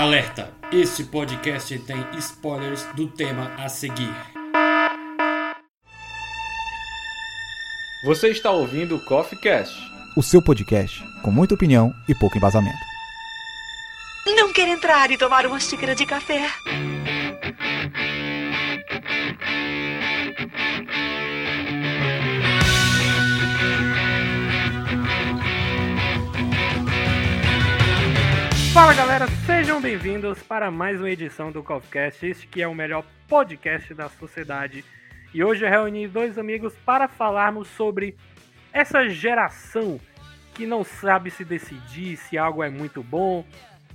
Alerta! Este podcast tem spoilers do tema a seguir. Você está ouvindo o Coffee Cast, o seu podcast com muita opinião e pouco embasamento. Não quer entrar e tomar uma xícara de café? Fala galera, sejam bem-vindos para mais uma edição do Coffeecast, este que é o melhor podcast da sociedade. E hoje eu reuni dois amigos para falarmos sobre essa geração que não sabe se decidir se algo é muito bom,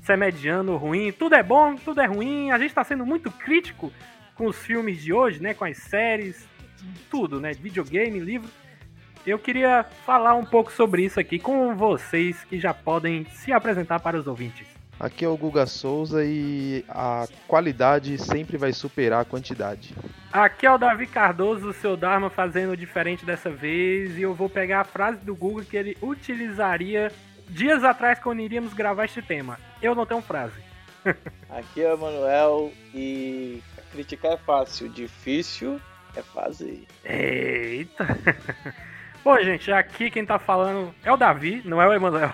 se é mediano ruim, tudo é bom, tudo é ruim. A gente está sendo muito crítico com os filmes de hoje, né, com as séries, tudo, né, videogame, livro. Eu queria falar um pouco sobre isso aqui com vocês que já podem se apresentar para os ouvintes. Aqui é o Guga Souza e a qualidade sempre vai superar a quantidade. Aqui é o Davi Cardoso, o seu Dharma fazendo diferente dessa vez, e eu vou pegar a frase do Guga que ele utilizaria dias atrás quando iríamos gravar este tema. Eu não tenho frase. Aqui é o Emanuel e criticar é fácil, difícil é fazer. Eita! Bom, gente, aqui quem tá falando é o Davi, não é o Emanuel.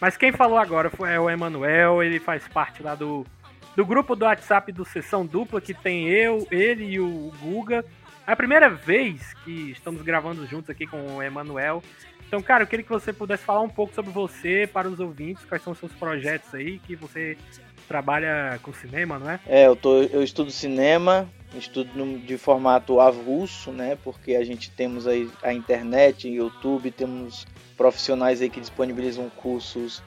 Mas quem falou agora foi é o Emanuel, ele faz parte lá do, do grupo do WhatsApp do Sessão Dupla, que tem eu, ele e o Guga. É a primeira vez que estamos gravando juntos aqui com o Emanuel. Então, cara, eu queria que você pudesse falar um pouco sobre você para os ouvintes, quais são os seus projetos aí, que você trabalha com cinema, não é? É, eu, tô, eu estudo cinema, estudo de formato avulso, né? Porque a gente temos aí a internet, YouTube, temos profissionais aí que disponibilizam cursos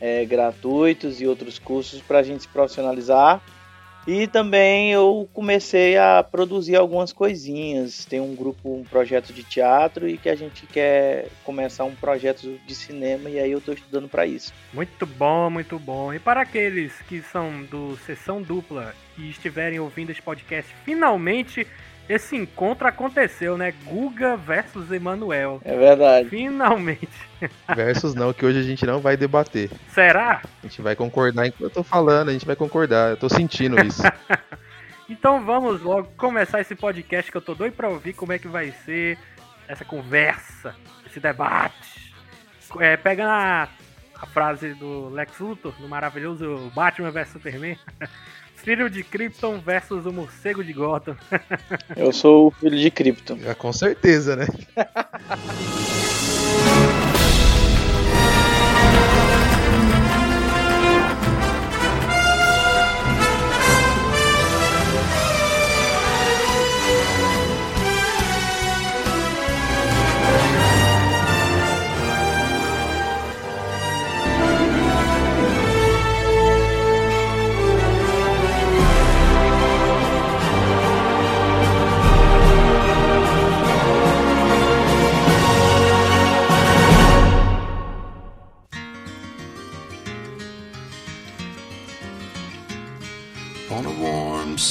é, gratuitos e outros cursos para a gente se profissionalizar. E também eu comecei a produzir algumas coisinhas. Tem um grupo, um projeto de teatro e que a gente quer começar um projeto de cinema e aí eu estou estudando para isso. Muito bom, muito bom. E para aqueles que são do Sessão Dupla e estiverem ouvindo esse podcast, finalmente esse encontro aconteceu, né? Guga versus Emanuel. É verdade. Finalmente. Versus não, que hoje a gente não vai debater. Será? A gente vai concordar enquanto eu tô falando, a gente vai concordar. Eu tô sentindo isso. então vamos logo começar esse podcast que eu tô doido pra ouvir como é que vai ser essa conversa, esse debate. É, pegando a, a frase do Lex Luthor, no maravilhoso Batman vs Superman. Filho de Krypton versus o morcego de Gotham. Eu sou o filho de Krypton. É, com certeza, né?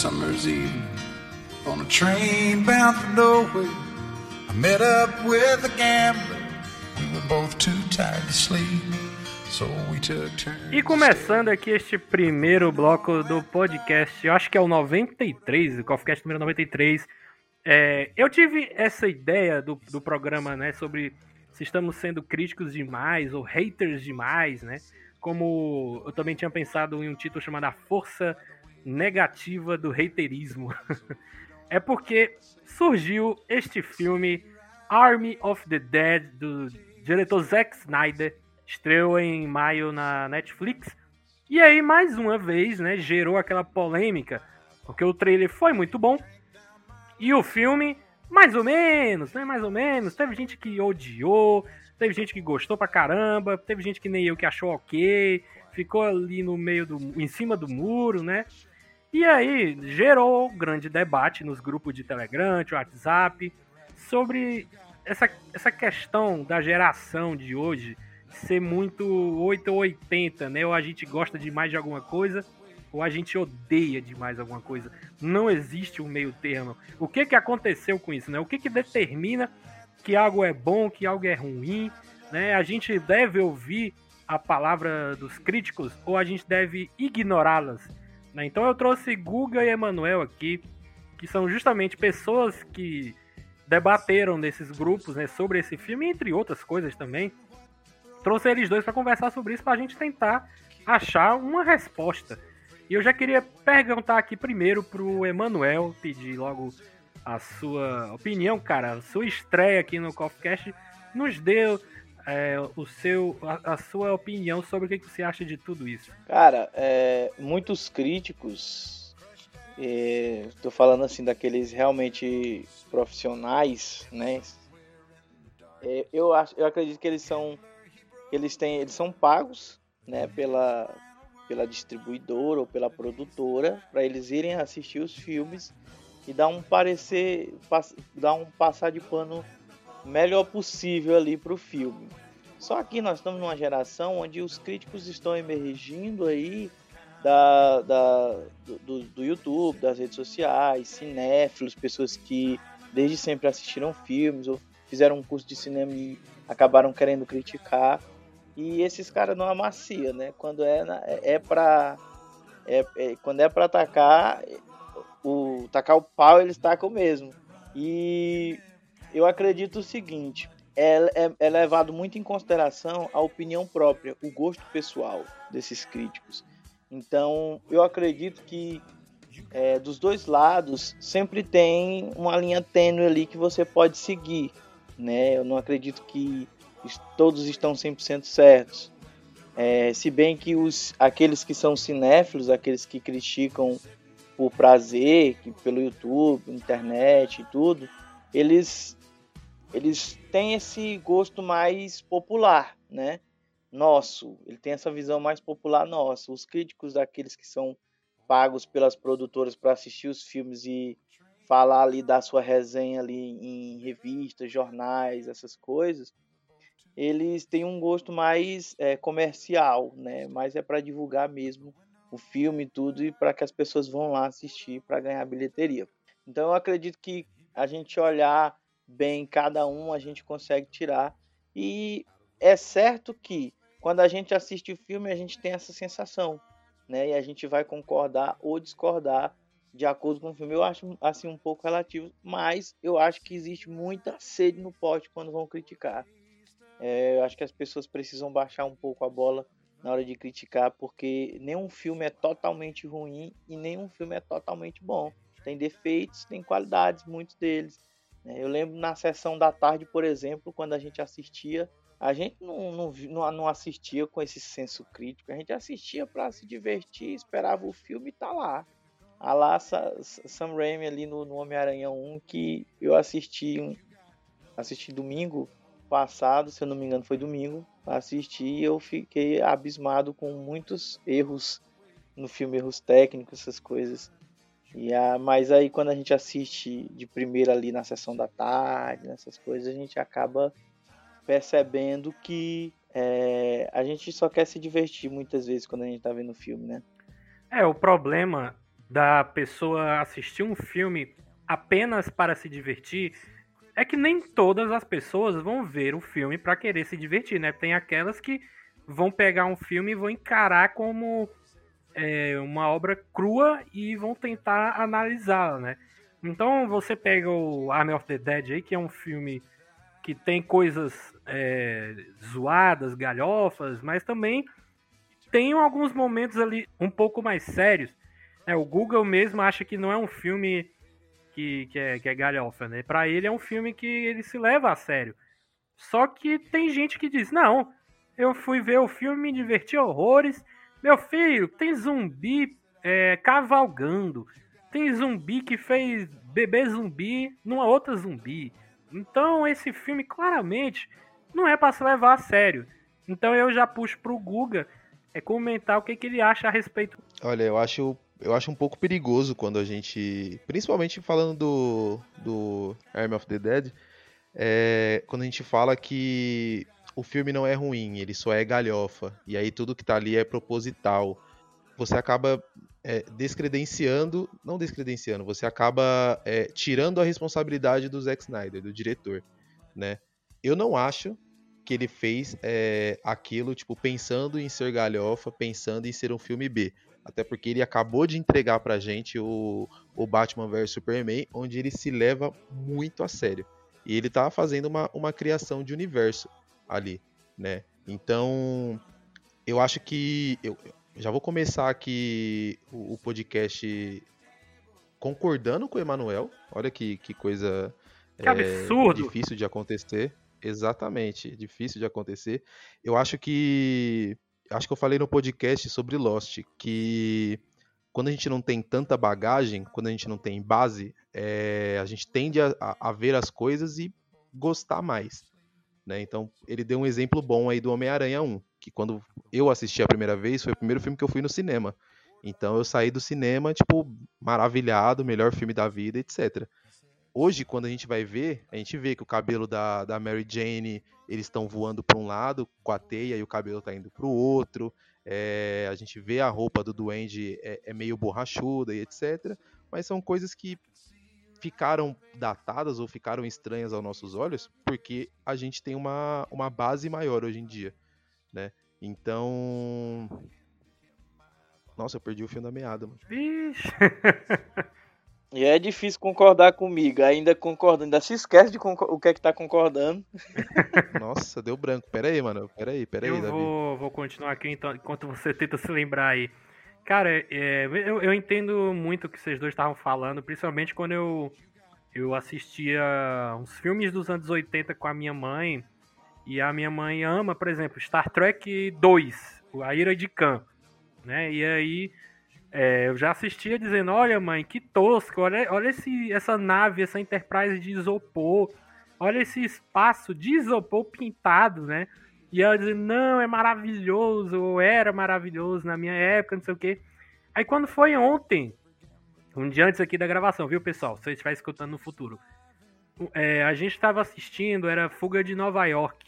summer's evening on a train bound for nowhere. I met up with a gambler. We were both too tired to sleep. So we took turns. E começando aqui este primeiro bloco do podcast, eu acho que é o 93, o Coffeecast número 93. É, eu tive essa ideia do, do programa, né, sobre se estamos sendo críticos demais ou haters demais, né? Como eu também tinha pensado em um título chamado A Força Negativa do Haterismo. é porque surgiu este filme Army of the Dead do diretor Zack Snyder, estreou em maio na Netflix. E aí mais uma vez, né, gerou aquela polêmica, porque o trailer foi muito bom e o filme mais ou menos, né, mais ou menos. Teve gente que odiou, teve gente que gostou pra caramba, teve gente que nem eu que achou ok, ficou ali no meio do em cima do muro, né? E aí gerou grande debate nos grupos de Telegram, de WhatsApp, sobre essa, essa questão da geração de hoje ser muito 8 ou 80, né? Ou a gente gosta demais de alguma coisa, ou a gente odeia demais alguma coisa. Não existe um meio termo. O que, que aconteceu com isso, né? O que, que determina que algo é bom, que algo é ruim, né? A gente deve ouvir a palavra dos críticos ou a gente deve ignorá-las? Né? Então eu trouxe Guga e Emanuel aqui, que são justamente pessoas que debateram nesses grupos né, sobre esse filme, entre outras coisas também. Trouxe eles dois para conversar sobre isso, para a gente tentar achar uma resposta. E eu já queria perguntar aqui primeiro pro Emanuel, pedir logo a sua opinião, cara. A sua estreia aqui no CoffeeCast nos deu é, o seu, a, a, sua opinião sobre o que, você acha de tudo isso. Cara, é, muitos críticos, estou falando assim daqueles realmente profissionais, né? É, eu, acho, eu acredito que eles são, eles têm, eles são pagos, né, pela pela distribuidora ou pela produtora para eles irem assistir os filmes e dar um parecer, dar um passar de pano melhor possível ali para o filme. Só que nós estamos numa geração onde os críticos estão emergindo aí da, da do, do, YouTube, das redes sociais, cinéfilos, pessoas que desde sempre assistiram filmes ou fizeram um curso de cinema e acabaram querendo criticar. E esses caras não amacia, né? Quando é, é, é pra. É, é, quando é pra atacar, o tacar o pau, eles tacam mesmo. E eu acredito o seguinte: é, é, é, levado muito em consideração a opinião própria, o gosto pessoal desses críticos. Então, eu acredito que é, dos dois lados sempre tem uma linha tênue ali que você pode seguir. Né? Eu não acredito que todos estão 100% certos. É, se bem que os, aqueles que são cinéfilos, aqueles que criticam por prazer, que pelo YouTube, internet e tudo, eles, eles têm esse gosto mais popular, né? Nosso, ele tem essa visão mais popular nossa. Os críticos daqueles que são pagos pelas produtoras para assistir os filmes e falar ali da sua resenha ali em revistas, jornais, essas coisas, eles têm um gosto mais é, comercial, né? Mas é para divulgar mesmo o filme e tudo e para que as pessoas vão lá assistir para ganhar bilheteria. Então eu acredito que a gente olhar bem cada um, a gente consegue tirar. E é certo que quando a gente assiste o filme, a gente tem essa sensação, né? E a gente vai concordar ou discordar de acordo com o filme. Eu acho assim um pouco relativo, mas eu acho que existe muita sede no pote quando vão criticar. É, eu acho que as pessoas precisam baixar um pouco a bola na hora de criticar, porque nenhum filme é totalmente ruim e nenhum filme é totalmente bom. Tem defeitos, tem qualidades, muitos deles. É, eu lembro na sessão da tarde, por exemplo, quando a gente assistia, a gente não, não, não, não assistia com esse senso crítico, a gente assistia para se divertir, esperava o filme e tá lá. A lá Sam Raimi ali no, no Homem-Aranha 1, que eu assisti, assisti domingo, passado, se eu não me engano, foi domingo, assisti e eu fiquei abismado com muitos erros no filme, erros técnicos, essas coisas. E a, mas aí quando a gente assiste de primeira ali na sessão da tarde, nessas coisas, a gente acaba percebendo que é, a gente só quer se divertir muitas vezes quando a gente tá vendo filme, né? É, o problema da pessoa assistir um filme apenas para se divertir é que nem todas as pessoas vão ver o filme para querer se divertir, né? Tem aquelas que vão pegar um filme e vão encarar como é, uma obra crua e vão tentar analisá-la, né? Então você pega o Army of the Dead aí, que é um filme que tem coisas é, zoadas, galhofas, mas também tem alguns momentos ali um pouco mais sérios. É, o Google mesmo acha que não é um filme que, que, é, que é galhofa, né? Pra ele é um filme que ele se leva a sério. Só que tem gente que diz, não, eu fui ver o filme, me diverti horrores. Meu filho, tem zumbi é, cavalgando. Tem zumbi que fez bebê zumbi numa outra zumbi. Então esse filme claramente não é para se levar a sério. Então eu já puxo pro Guga é comentar o que, que ele acha a respeito. Olha, eu acho eu acho um pouco perigoso quando a gente, principalmente falando do, do Army of the Dead, é, quando a gente fala que o filme não é ruim, ele só é galhofa, e aí tudo que tá ali é proposital. Você acaba é, descredenciando, não descredenciando, você acaba é, tirando a responsabilidade do Zack Snyder, do diretor, né? Eu não acho que ele fez é, aquilo, tipo, pensando em ser galhofa, pensando em ser um filme B. Até porque ele acabou de entregar pra gente o, o Batman vs Superman, onde ele se leva muito a sério. E ele tá fazendo uma, uma criação de universo ali, né? Então, eu acho que. Eu já vou começar aqui o, o podcast concordando com o Emanuel. Olha que, que coisa que absurdo! É, difícil de acontecer. Exatamente, difícil de acontecer. Eu acho que. Acho que eu falei no podcast sobre Lost que quando a gente não tem tanta bagagem, quando a gente não tem base, é, a gente tende a, a, ver as coisas e gostar mais. Né? Então, ele deu um exemplo bom aí do Homem-Aranha 1, que quando eu assisti a primeira vez, foi o primeiro filme que eu fui no cinema. Então, eu saí do cinema, tipo, maravilhado, melhor filme da vida, etc hoje, quando a gente vai ver, a gente vê que o cabelo da, da Mary Jane, eles estão voando para um lado com a teia e o cabelo está indo para o outro. É, a gente vê a roupa do Duende é, é, meio borrachuda e etc. Mas são coisas que ficaram datadas ou ficaram estranhas aos nossos olhos porque a gente tem uma, uma base maior hoje em dia, né? Então... Nossa, eu perdi o fio da meada, mano. E é difícil concordar comigo, ainda concordando, ainda se esquece de o que é que tá concordando. Nossa, deu branco. Pera aí, mano. Pera aí, pera aí, eu Davi. Vou, vou continuar aqui então, enquanto você tenta se lembrar aí. Cara, é, eu, eu entendo muito o que vocês dois estavam falando, principalmente quando eu, eu assistia uns filmes dos anos 80 com a minha mãe. E a minha mãe ama, por exemplo, Star Trek 2, A Ira de Khan. Né? E aí é, eu já assistia dizendo, olha mãe, que tosco, olha, olha esse, essa nave, essa Enterprise de isopor, olha esse espaço de isopor pintado, né? E ela dizendo, não, é maravilhoso, ou era maravilhoso na minha época, não sei o quê. Aí quando foi ontem, um dia antes aqui da gravação, viu pessoal? Se você estiver escutando no futuro. É, a gente estava assistindo, era Fuga de Nova York.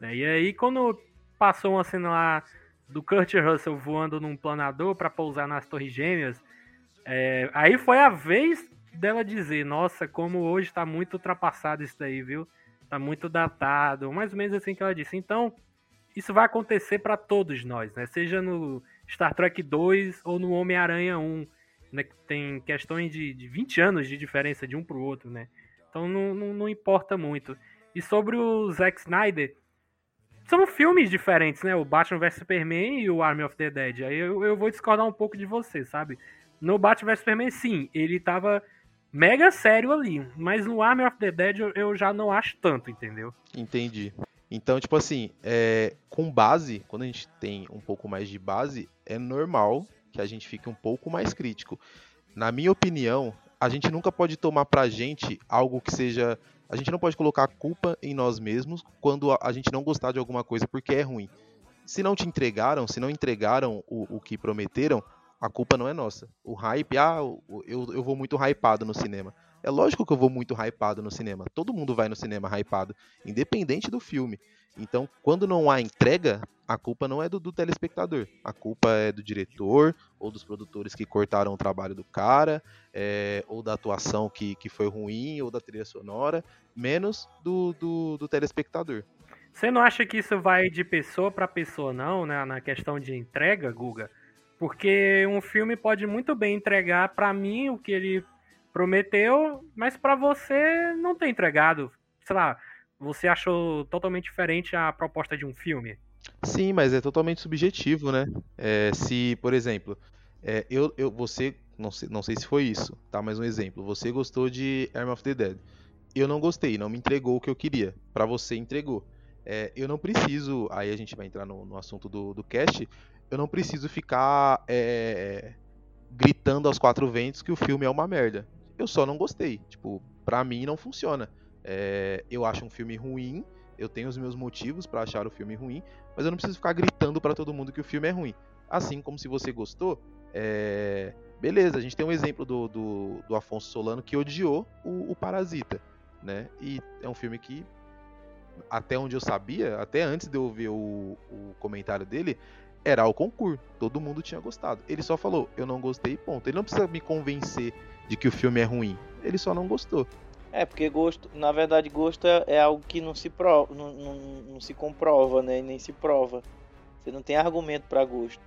Né? E aí quando passou uma cena lá do Kurt Russell voando num planador para pousar nas Torres Gêmeas, é, aí foi a vez dela dizer: Nossa, como hoje está muito ultrapassado isso daí, viu? Tá muito datado. Mais ou menos assim que ela disse. Então, isso vai acontecer para todos nós, né? Seja no Star Trek 2 ou no Homem-Aranha 1, né? Que tem questões de, de 20 anos de diferença de um pro outro, né? Então não, não, não importa muito. E sobre o Zack Snyder, são filmes diferentes, né? O Batman vs Superman e o Army of the Dead. Aí eu, eu vou discordar um pouco de você, sabe? No Batman vs Superman, sim, ele tava mega sério ali. Mas no Army of the Dead eu, eu já não acho tanto, entendeu? Entendi. Então, tipo assim, é, com base, quando a gente tem um pouco mais de base, é normal que a gente fique um pouco mais crítico. Na minha opinião, a gente nunca pode tomar pra gente algo que seja a gente não pode colocar a culpa em nós mesmos quando a, gente não gostar de alguma coisa porque é ruim. Se não te entregaram, se não entregaram o, o que prometeram, a culpa não é nossa. O hype, ah, eu, eu vou muito hypado no cinema. É lógico que eu vou muito hypado no cinema. Todo mundo vai no cinema hypado, independente do filme. Então, quando não há entrega, a culpa não é do, do, telespectador. A culpa é do diretor, ou dos produtores que cortaram o trabalho do cara, é, ou da atuação que, que foi ruim, ou da trilha sonora, menos do, do, do telespectador. Você não acha que isso vai de pessoa para pessoa, não, né, na questão de entrega, Guga? Porque um filme pode muito bem entregar para mim o que ele prometeu, mas para você não ter entregado. Sei lá, você achou totalmente diferente a proposta de um filme? Sim, mas é totalmente subjetivo, né? É, se, por exemplo, é, eu, eu, você, não sei, não sei se foi isso, tá? Mas um exemplo, você gostou de Arm of the Dead. Eu não gostei, não me entregou o que eu queria. Para você entregou. É, eu não preciso, aí a gente vai entrar no, no assunto do, do cast, eu não preciso ficar é, gritando aos quatro ventos que o filme é uma merda. Eu só não gostei. Tipo, pra mim não funciona. É, eu acho um filme ruim, eu tenho os meus motivos para achar o filme ruim, mas eu não preciso ficar gritando para todo mundo que o filme é ruim. Assim como se você gostou, é... beleza, a gente tem um exemplo do, do, do Afonso Solano que odiou o, o, Parasita, né? E é um filme que, até onde eu sabia, até antes de eu ver o, o comentário dele, era o concurso. Todo mundo tinha gostado. Ele só falou, eu não gostei, ponto. Ele não precisa me convencer de que o filme é ruim. Ele só não gostou. É, porque gosto, na verdade, gosto é, é algo que não se, prova, não, não, não se comprova, né? Nem se prova. Você não tem argumento para gosto.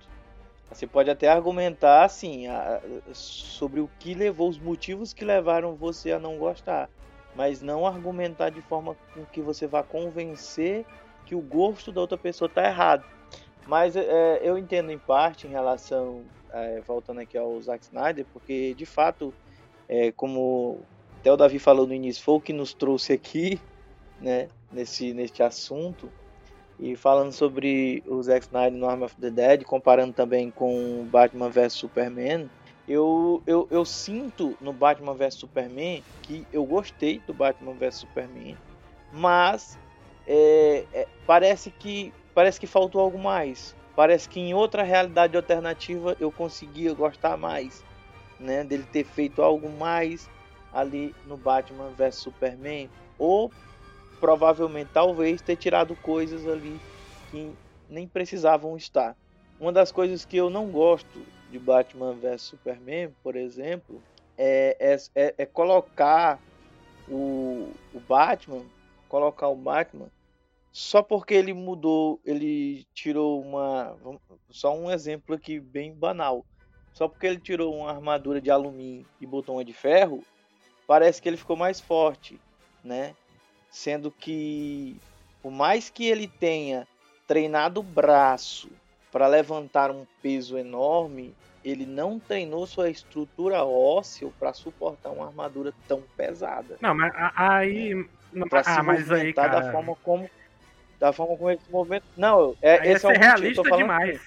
Você pode até argumentar, assim, a, sobre o que levou, os motivos que levaram você a não gostar. Mas não argumentar de forma com que você vá convencer que o gosto da outra pessoa está errado. Mas é, eu entendo em parte em relação, é, voltando aqui ao Zack Snyder, porque de fato, é, como até o Davi falou no início, foi o que nos trouxe aqui, né, nesse, nesse assunto. E falando sobre o Zack Snyder no Arm of the Dead, comparando também com Batman vs Superman, eu, eu, eu sinto no Batman vs Superman que eu gostei do Batman vs Superman, mas é, é, parece que parece que faltou algo mais. Parece que em outra realidade alternativa eu conseguia gostar mais, né, dele ter feito algo mais ali no Batman vs Superman, ou provavelmente talvez ter tirado coisas ali que nem precisavam estar. Uma das coisas que eu não gosto de Batman vs Superman, por exemplo, é, é, é, é colocar o, o Batman, colocar o Batman só porque ele mudou, ele tirou uma. Só um exemplo aqui bem banal. Só porque ele tirou uma armadura de alumínio e botou uma de ferro, parece que ele ficou mais forte, né? Sendo que, por mais que ele tenha treinado o braço para levantar um peso enorme, ele não treinou sua estrutura óssea para suportar uma armadura tão pesada. Não, mas aí. Né? Para ah, se mas aí, cara... da forma como. Da forma como esse movimento. Não, é, esse é um realista demais.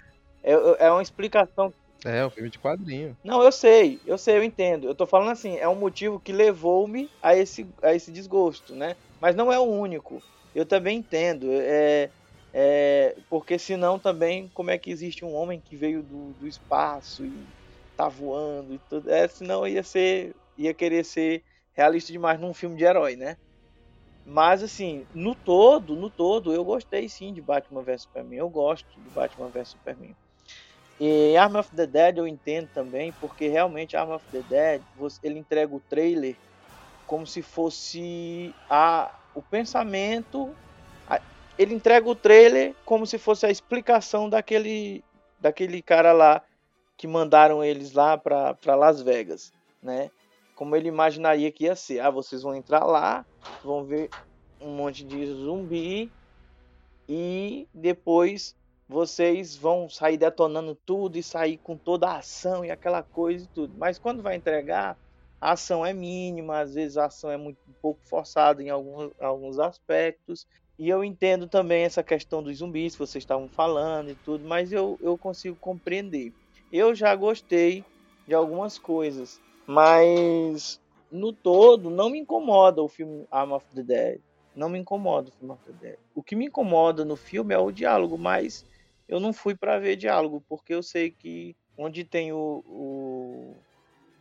É, é uma explicação é, um filme de quadrinho. Não, eu sei, eu sei, eu entendo. Eu tô falando assim, é um motivo que levou-me a esse, a esse desgosto, né? Mas não é o único. Eu também entendo. É, é, porque senão também, como é que existe um homem que veio do, do espaço e tá voando e tudo. É, senão ia ser. ia querer ser realista demais num filme de herói, né? Mas assim, no todo, no todo, eu gostei sim de Batman vs Superman. Eu gosto de Batman vs Superman. E Arm of the Dead eu entendo também, porque realmente Arm of the Dead, ele entrega o trailer como se fosse a, o pensamento. A, ele entrega o trailer como se fosse a explicação daquele, daquele cara lá que mandaram eles lá para Las Vegas, né? Como ele imaginaria que ia ser. Ah, vocês vão entrar lá, vão ver um monte de zumbi e depois vocês vão sair detonando tudo e sair com toda a ação e aquela coisa e tudo. Mas quando vai entregar, a ação é mínima, às vezes a ação é muito um pouco forçada em alguns, alguns aspectos. E eu entendo também essa questão dos zumbis que vocês estavam falando e tudo, mas eu, eu consigo compreender. Eu já gostei de algumas coisas, mas no todo não me incomoda o filme Arm of the Dead. Não me incomoda o filme Arm of the Dead. O que me incomoda no filme é o diálogo, mas eu não fui para ver diálogo, porque eu sei que onde tem o, o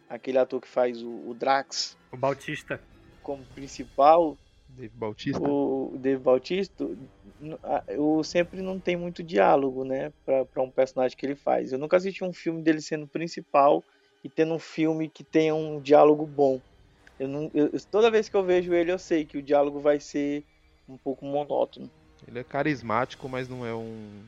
aquele ator que faz o, o, Drax, o Bautista, como principal, Dave Bautista, o Dave Bautista, eu sempre não tem muito diálogo, né, para um personagem que ele faz. Eu nunca assisti um filme dele sendo principal e tendo um filme que tenha um diálogo bom. Eu não, eu, toda vez que eu vejo ele, eu sei que o diálogo vai ser um pouco monótono. Ele é carismático, mas não é um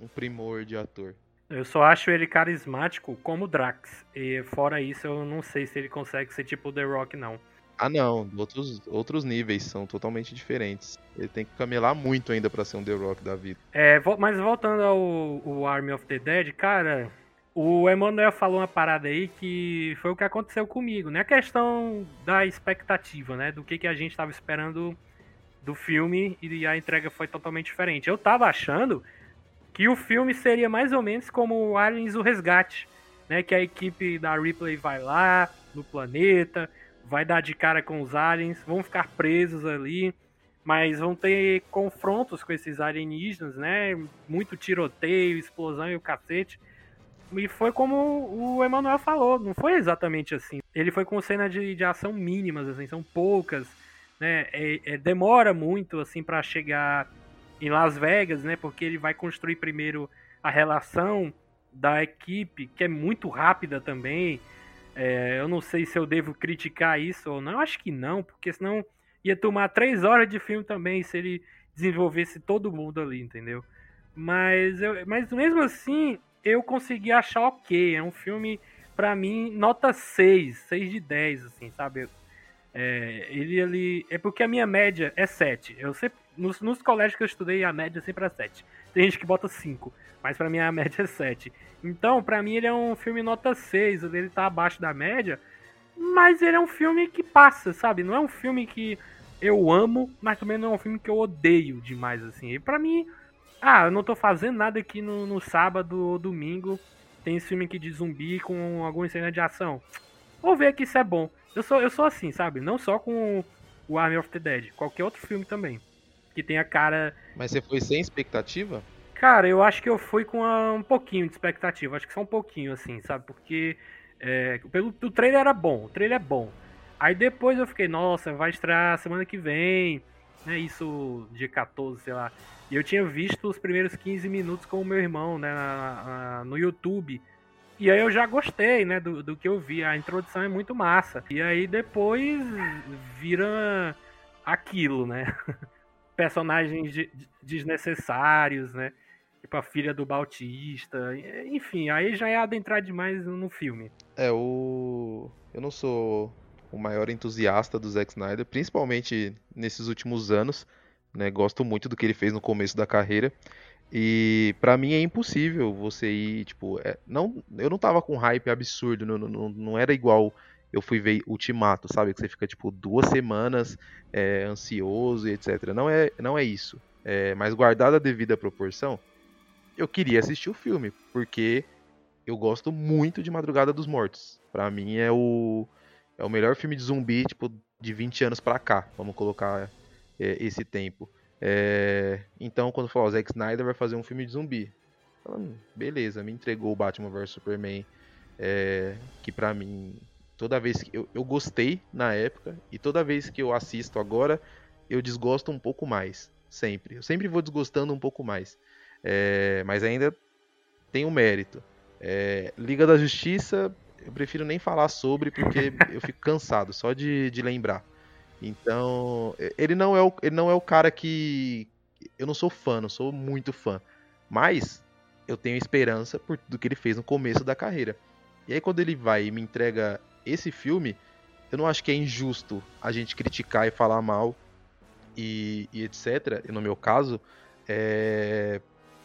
um primor de ator. Eu só acho ele carismático como Drax. E fora isso, eu não sei se ele consegue ser tipo The Rock, não. Ah, não. Outros, outros níveis são totalmente diferentes. Ele tem que camelar muito ainda para ser um The Rock da vida. É, mas voltando ao, ao Army of the Dead, cara, o Emanuel falou uma parada aí que foi o que aconteceu comigo, né? A questão da expectativa, né? Do que, que a gente estava esperando do filme e a entrega foi totalmente diferente. Eu tava achando que o filme seria mais ou menos como Aliens o Resgate, né? Que a equipe da Ripley vai lá no planeta, vai dar de cara com os aliens, vão ficar presos ali, mas vão ter confrontos com esses alienígenas, né? Muito tiroteio, explosão e o cacete. E foi como o Emanuel falou, não foi exatamente assim. Ele foi com cenas de, de ação mínimas, assim, são poucas, né? É, é, demora muito, assim, para chegar em Las Vegas, né? Porque ele vai construir primeiro a relação da equipe, que é muito rápida também. É, eu não sei se eu devo criticar isso ou não. Acho que não, porque senão ia tomar três horas de filme também se ele desenvolvesse todo mundo ali, entendeu? Mas, eu, mas mesmo assim, eu consegui achar ok. É um filme, para mim, nota 6, 6 de 10, assim, sabe? É, ele, ele. É porque a minha média é 7. Eu sempre. Nos, nos colégios que eu estudei, a média sempre é 7. Tem gente que bota 5, mas para mim a média é 7. Então, para mim, ele é um filme nota 6. Ele tá abaixo da média. Mas ele é um filme que passa, sabe? Não é um filme que eu amo, mas também não é um filme que eu odeio demais, assim. E pra mim, ah, eu não tô fazendo nada aqui no, no sábado ou domingo. Tem esse filme aqui de zumbi com alguma cena de ação. Vou ver que isso é bom. Eu sou, eu sou assim, sabe? Não só com o Army of the Dead, qualquer outro filme também. Que tenha cara. Mas você foi sem expectativa? Cara, eu acho que eu fui com um pouquinho de expectativa. Acho que só um pouquinho, assim, sabe? Porque é, pelo, o trailer era bom, o trailer é bom. Aí depois eu fiquei, nossa, vai estrear semana que vem, né? Isso dia 14, sei lá. E eu tinha visto os primeiros 15 minutos com o meu irmão, né? Na, na, no YouTube. E aí eu já gostei, né, do, do que eu vi. A introdução é muito massa. E aí depois vira aquilo, né? Personagens de, de, desnecessários, né? Tipo a filha do Bautista. Enfim, aí já é adentrar demais no filme. É, o. Eu não sou o maior entusiasta do Zack Snyder, principalmente nesses últimos anos. Né? Gosto muito do que ele fez no começo da carreira. E para mim é impossível você ir, tipo, é, não, eu não tava com hype absurdo, não, não, não era igual eu fui ver Ultimato, sabe? Que você fica tipo duas semanas é, ansioso e etc. Não é, não é isso. É, mas guardada a devida proporção, eu queria assistir o filme, porque eu gosto muito de Madrugada dos Mortos. Para mim é o, é o melhor filme de zumbi, tipo, de 20 anos pra cá, vamos colocar é, esse tempo. É, então, quando falar, o Zack Snyder vai fazer um filme de zumbi. Falando, beleza, me entregou o Batman vs Superman, é, que pra mim, toda vez que eu, eu gostei na época, e toda vez que eu assisto agora, eu desgosto um pouco mais. Sempre. Eu sempre vou desgostando um pouco mais. É, mas ainda tem um mérito. É, Liga da Justiça, eu prefiro nem falar sobre, porque eu fico cansado só de, de lembrar. Então, ele não é o, ele não é o cara que. Eu não sou fã, não sou muito fã. Mas eu tenho esperança por do que ele fez no começo da carreira. E aí, quando ele vai e me entrega esse filme, eu não acho que é injusto a gente criticar e falar mal e, e etc. E no meu caso, é,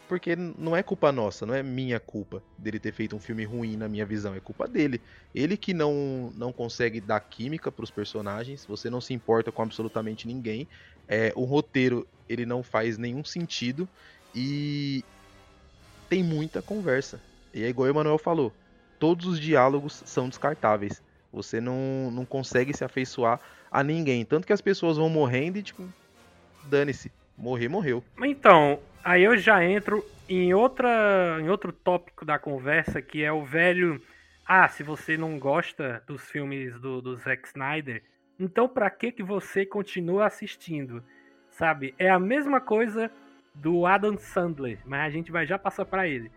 porque não é culpa nossa, não é minha culpa dele ter feito um filme ruim na minha visão, é culpa dele. Ele que não, não consegue dar química para os personagens, você não se importa com absolutamente ninguém. É, o roteiro ele não faz nenhum sentido e tem muita conversa. E é igual o Emanuel falou, todos os diálogos são descartáveis. Você não, não consegue se afeiçoar a ninguém. Tanto que as pessoas vão morrendo e, tipo, dane-se. Morrer, morreu. Então, aí eu já entro em, outra, em outro tópico da conversa, que é o velho. Ah, se você não gosta dos filmes do, do Zack Snyder, então pra que, que você continua assistindo? Sabe? É a mesma coisa do Adam Sandler, mas a gente vai já passar para ele.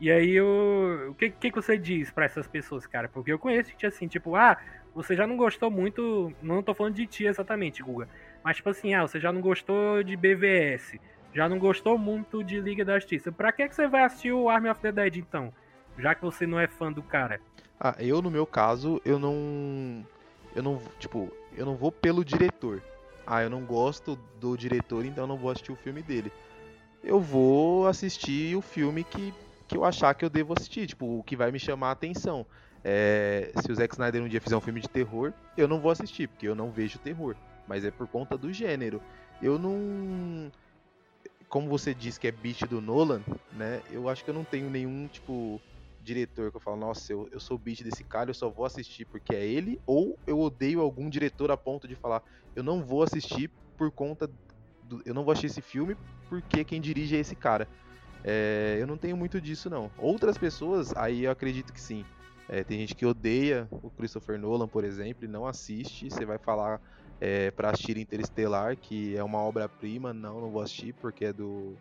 E aí, eu, o que, que, que você diz para essas pessoas, cara? Porque eu conheço gente assim, tipo, ah, você já não gostou muito. Não tô falando de ti exatamente, Guga. Mas, tipo assim, ah, você já não gostou de BVS, já não gostou muito de Liga da Justiça. Pra que, que você vai assistir o Army of the Dead, então? Já que você não é fã do cara. Ah, eu, no meu caso, eu não. Eu não. Tipo, eu não vou pelo diretor. Ah, eu não gosto do diretor, então eu não vou assistir o filme dele. Eu vou assistir o filme que, que eu achar que eu devo assistir, tipo, o que vai me chamar a atenção. É, se o Zack Snyder um dia fizer um filme de terror, eu não vou assistir, porque eu não vejo terror mas é por conta do gênero. Eu não. Como você disse que é beat do Nolan, né? Eu acho que eu não tenho nenhum, tipo, diretor que eu falo, nossa, eu, eu sou beat desse cara, eu só vou assistir porque é ele, ou eu odeio algum diretor a ponto de falar, eu não vou assistir por conta. Do, eu não vou assistir esse filme porque quem dirige é esse cara. É, eu não tenho muito disso, não. Outras pessoas, aí eu acredito que sim. É, tem gente que odeia o Christopher Nolan, por exemplo, e não assiste. Você vai falar é, para assistir Interestelar, que é uma obra-prima. Não, não vou assistir porque é do,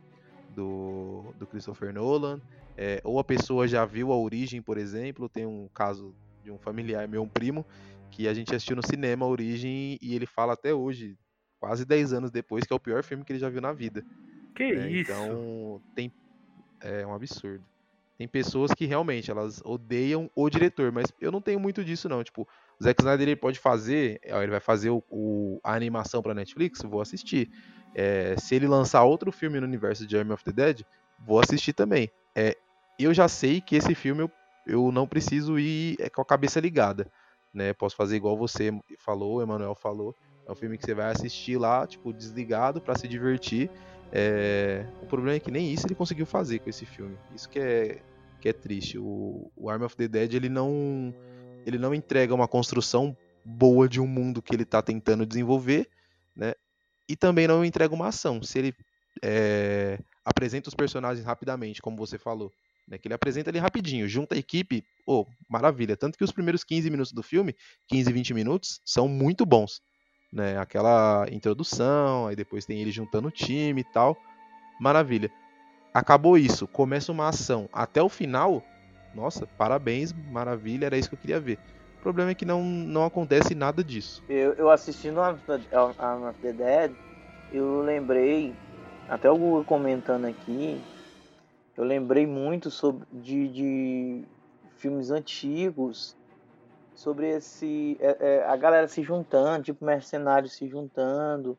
do, do Christopher Nolan. É, ou a pessoa já viu a origem, por exemplo. Tem um caso de um familiar meu, um primo, que a gente assistiu no cinema a Origem e ele fala até hoje, quase 10 anos depois, que é o pior filme que ele já viu na vida. Que É, isso? Então, tem. É um absurdo. Tem pessoas que realmente elas odeiam o diretor, mas eu não tenho muito disso, não. Tipo, o Zack Snyder ele pode fazer, ele vai fazer o, o- a animação pra Netflix, vou assistir. É, se ele lançar outro filme no universo de Army of the Dead, vou assistir também. É, eu já sei que esse filme eu, eu não preciso ir é, com a cabeça ligada. Né? Posso fazer igual você falou, o Emanuel falou. É um filme que você vai assistir lá, tipo, desligado pra se divertir. É, O problema é que nem isso ele conseguiu fazer com esse filme. Isso que é, que é triste. O, o Army of the Dead ele não, ele não entrega uma construção boa de um mundo que ele tá tentando desenvolver, né? E também não entrega uma ação. Se ele é, apresenta os personagens rapidamente, como você falou, né? Que ele apresenta ali rapidinho, junta a equipe, oh, maravilha. Tanto que os primeiros 15 minutos do filme, 15, 20 minutos, são muito bons. Né? Aquela introdução, aí depois tem ele juntando o time e tal. Maravilha. Acabou isso, começa uma ação. Até o final, nossa, parabéns, maravilha, era isso que eu queria ver. O problema é que não, não acontece nada disso. Eu, eu assistindo a Arm of the Dead, eu lembrei, até o Google comentando aqui, eu lembrei muito sobre de, de filmes antigos sobre esse é, é, a galera se juntando, tipo mercenários se juntando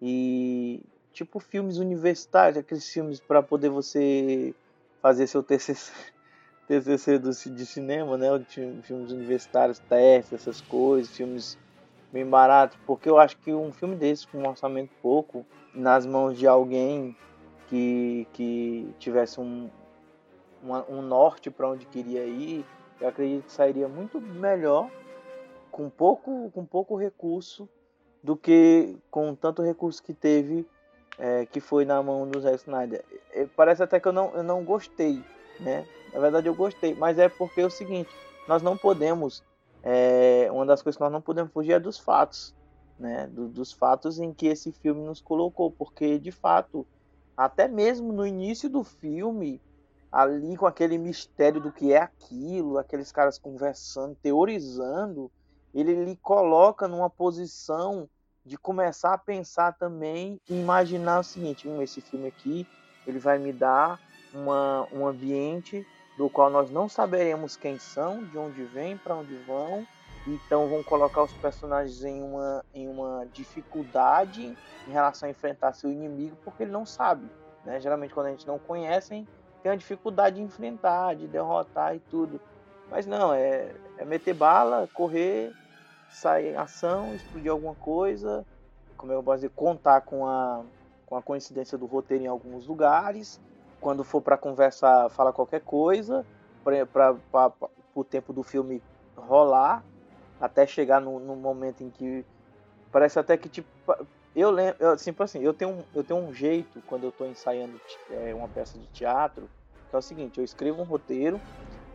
e tipo filmes universitários, aqueles filmes para poder você fazer seu TCC, TCC do, de cinema, né? Filmes universitários, testes, essas coisas, filmes bem baratos, porque eu acho que um filme desse com um orçamento pouco nas mãos de alguém que, que tivesse um, uma, um norte para onde queria ir, eu acredito que sairia muito melhor com pouco, com pouco recurso do que com tanto recurso que teve, é, que foi na mão do Zack Snyder. É, parece até que eu não, eu não gostei, né? Na verdade eu gostei, mas é porque é o seguinte, nós não podemos, é, uma das coisas que nós não podemos fugir é dos fatos, né? Do, dos fatos em que esse filme nos colocou, porque de fato, até mesmo no início do filme, ali com aquele mistério do que é aquilo, aqueles caras conversando, teorizando, ele lhe coloca numa posição de começar a pensar também e imaginar o seguinte, hum, esse filme aqui, ele vai me dar uma, um ambiente do qual nós não saberemos quem são, de onde vêm, para onde vão, então vão colocar os personagens em uma, em uma dificuldade em relação a enfrentar seu inimigo, porque ele não sabe. Né? Geralmente quando a gente não conhece, tem a dificuldade de enfrentar, de derrotar e tudo. Mas não, é, é meter bala, correr, sair em ação, explodir alguma coisa, como eu posso dizer, contar com a, com a coincidência do roteiro em alguns lugares. Quando for para conversar, fala qualquer coisa, para o tempo do filme rolar, até chegar no, no, momento em que parece até que tipo eu lembro, assim, assim, eu tenho, eu tenho um jeito quando eu estou ensaiando é, uma peça de teatro, que é o seguinte, eu escrevo um roteiro,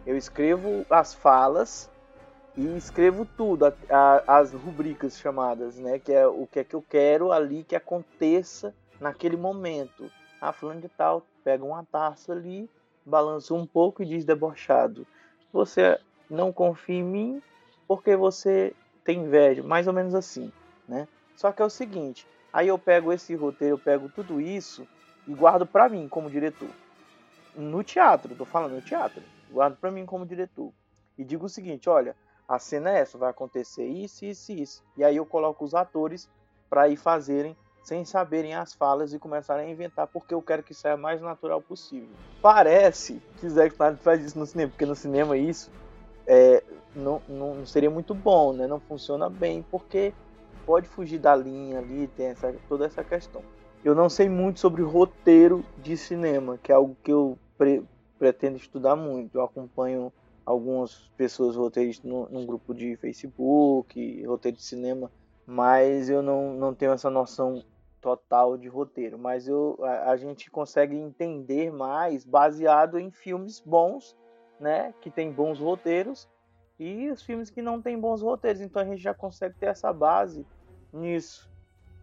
eu escrevo as falas e escrevo tudo, a, a, as rubricas chamadas, né, que é o que é que eu quero ali que aconteça naquele momento. Ah, falando de tal, pega uma taça ali, balança um pouco e diz debochado. Você não confia em mim porque você tem inveja, mais ou menos assim, né? Só que é o seguinte, aí eu pego esse roteiro, eu pego tudo isso e guardo para mim como diretor. No teatro, tô falando no teatro, guardo para mim como diretor. E digo o seguinte, olha, a cena é essa, vai acontecer isso, isso e isso. E aí eu coloco os atores para ir fazerem sem saberem as falas e começarem a inventar porque eu quero que saia mais natural possível. Parece que Zack Snyder faz isso no cinema, porque no cinema isso é, não, não seria muito bom, né? Não funciona bem, porque pode fugir da linha ali, tem essa, toda essa questão. Eu não sei muito sobre roteiro de cinema, que é algo que eu pre, pretendo estudar muito. Eu acompanho algumas pessoas roteiristas num grupo de Facebook, roteiro de cinema, mas eu não, não tenho essa noção total de roteiro. Mas eu, a, a gente consegue entender mais baseado em filmes bons, né, que tem bons roteiros, e os filmes que não têm bons roteiros. Então a gente já consegue ter essa base nisso,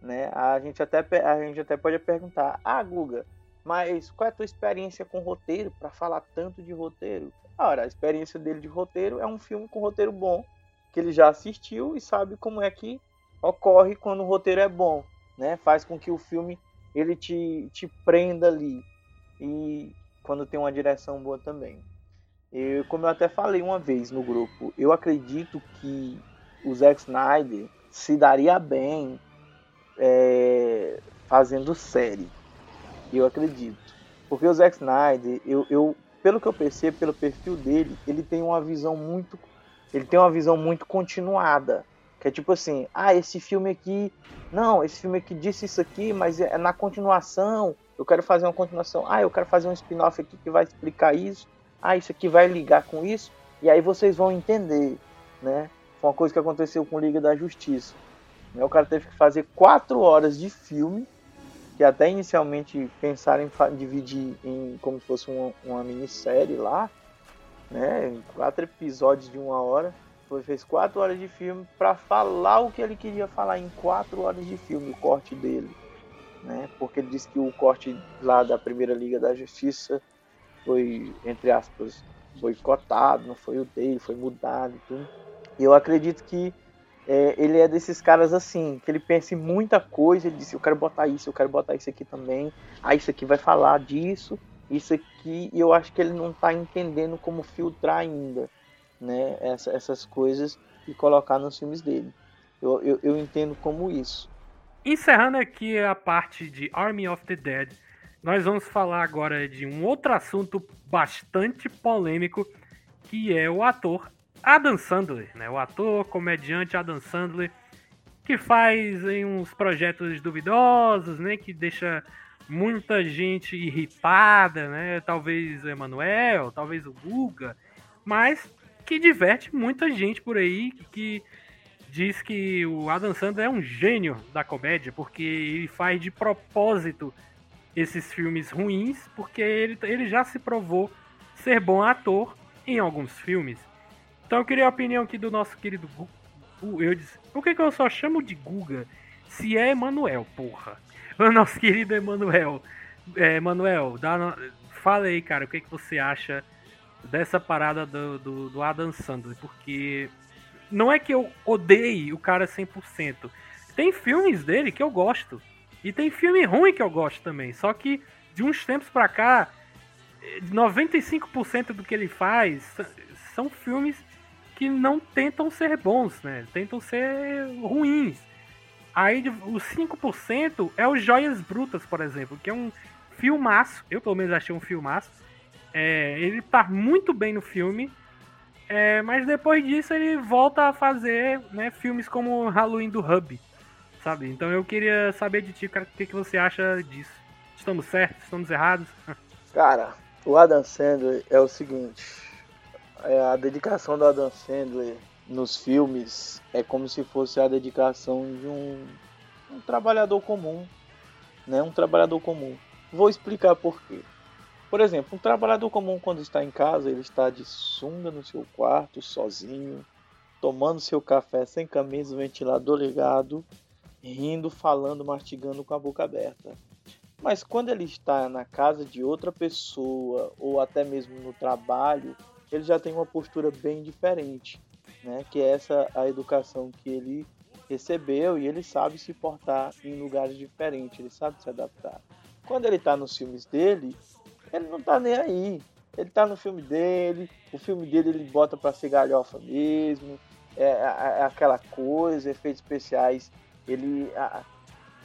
né? A gente até a gente até pode perguntar: "Ah, Guga, mas qual é a tua experiência com roteiro para falar tanto de roteiro?" Ora, a experiência dele de roteiro é um filme com roteiro bom, que ele já assistiu e sabe como é que ocorre quando o roteiro é bom, né? Faz com que o filme ele te, te prenda ali e quando tem uma direção boa também. Eu, como eu até falei uma vez no grupo, eu acredito que o Zack Snyder se daria bem é, fazendo série. Eu acredito. Porque o Zack Snyder, eu, eu, pelo que eu percebo, pelo perfil dele, ele tem uma visão muito. Ele tem uma visão muito continuada. Que é tipo assim, ah, esse filme aqui. Não, esse filme aqui disse isso aqui, mas é na continuação. Eu quero fazer uma continuação. Ah, eu quero fazer um spin-off aqui que vai explicar isso. Ah, isso aqui vai ligar com isso. E aí vocês vão entender, né? Foi uma coisa que aconteceu com Liga da Justiça. O cara teve que fazer quatro horas de filme, que até inicialmente pensaram em dividir em como se fosse uma, uma minissérie lá, né? Em quatro episódios de uma hora. Foi, fez quatro horas de filme para falar o que ele queria falar em quatro horas de filme, o corte dele. Né? Porque ele disse que o corte lá da primeira Liga da Justiça foi, entre aspas, boicotado, não foi o dele, foi mudado e tudo. E eu acredito que é, ele é desses caras assim, que ele pensa em muita coisa, ele disse, eu quero botar isso, eu quero botar isso aqui também, ah, isso aqui vai falar disso, isso aqui, e eu acho que ele não está entendendo como filtrar ainda, né, essa, essas coisas e colocar nos filmes dele. Eu, eu, eu entendo como isso. Encerrando aqui a parte de Army of the Dead, nós vamos falar agora de um outro assunto bastante polêmico, que é o ator Adam Sandler, né? O ator, comediante Adam Sandler, que faz em uns projetos duvidosos, né? Que deixa muita gente irritada, né? Talvez o Emanuel, talvez o Guga, mas que diverte muita gente por aí que diz que o Adam Sandler é um gênio da comédia porque ele faz de propósito esses filmes ruins porque ele, ele já se provou ser bom ator em alguns filmes. Então eu queria a opinião aqui do nosso querido. Eu disse, por que, que eu só chamo de Guga se é Emanuel, porra? O nosso querido Emanuel. É, Emanuel, dá, fala aí, cara, o que, que você acha dessa parada do, do, do Adam Sandler? Porque não é que eu odeie o cara 100%. Tem filmes dele que eu gosto. E tem filme ruim que eu gosto também. Só que de uns tempos pra cá, 95% do que ele faz são filmes que não tentam ser bons, né? Tentam ser ruins. Aí os 5% é o Joias Brutas, por exemplo, que é um filmaço. Eu pelo menos achei um filmaço. É, ele tá muito bem no filme. É, mas depois disso ele volta a fazer né, filmes como Halloween do Hub. Sabe? Então eu queria saber de ti, cara, o que, que você acha disso. Estamos certos? Estamos errados? Cara, o Adam Sandler é o seguinte é, a dedicação do Adam Sandler nos filmes é como se fosse a dedicação de um, um trabalhador comum, né? Um trabalhador comum. Vou explicar por quê. Por exemplo, um trabalhador comum quando está em casa, ele está de sunga no seu quarto, sozinho, tomando seu café sem camisa, ventilador ligado, rindo, falando, mastigando com a boca aberta. Mas quando ele está na casa de outra pessoa ou até mesmo no trabalho, ele já tem uma postura bem diferente, né? Que é essa a educação que ele recebeu e ele sabe se portar em lugares diferentes, ele sabe se adaptar. Quando ele está nos filmes dele, ele não está nem aí. Ele está no filme dele, o filme dele ele bota para ser galhofa mesmo, é, é, é, aquela coisa, efeitos especiais. Ele, a,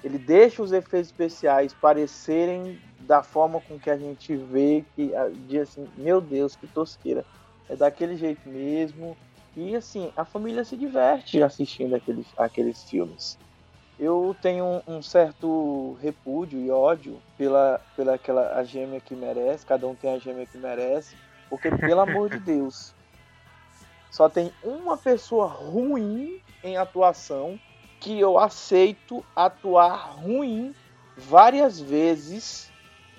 ele deixa os efeitos especiais parecerem da forma com que a gente vê que diz assim, meu Deus, que tosqueira. É daquele jeito mesmo. E assim, a família se diverte assistindo aqueles, aqueles filmes. Eu tenho um, um certo repúdio e ódio pela, pela aquela a gêmea que merece, cada um tem a gêmea que merece, porque pelo amor de Deus, só tem uma pessoa ruim em atuação que eu aceito atuar ruim várias vezes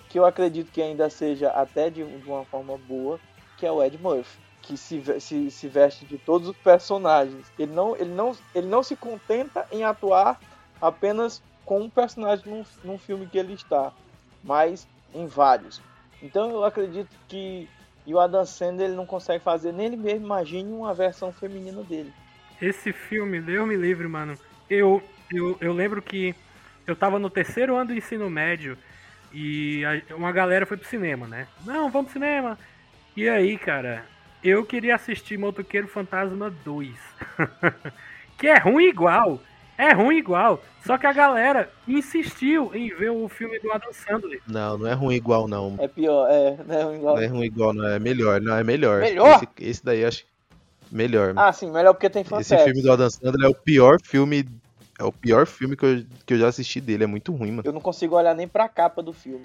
que eu acredito que ainda seja até de, de uma forma boa, que é o Ed Murphy, que se, se, se veste de todos os personagens. Ele não, ele, não, ele não se contenta em atuar apenas com um personagem num, num filme que ele está, mas em vários. Então eu acredito que o Adam Sandler ele não consegue fazer nem ele mesmo imagine uma versão feminina dele. Esse filme, Deus me livre, mano. Eu, eu, eu lembro que eu tava no terceiro ano do ensino médio e a- uma galera foi pro cinema, né? Não, vamos pro cinema. E aí, cara, eu queria assistir Motoqueiro Fantasma 2. que é ruim igual. É ruim igual. Só que a galera insistiu em ver o filme do Adam Sandler. Não, não é ruim igual, não. É pior, é, né? Igual... Não é ruim igual, não. É melhor, não, é melhor. Melhor? Esse, esse daí acho melhor. Ah, sim, melhor porque tem Esse fanservice. filme do Adam Sandler é o pior filme. É o pior filme que eu, que eu já assisti dele. É muito ruim, mano. Eu não consigo olhar nem pra capa do filme.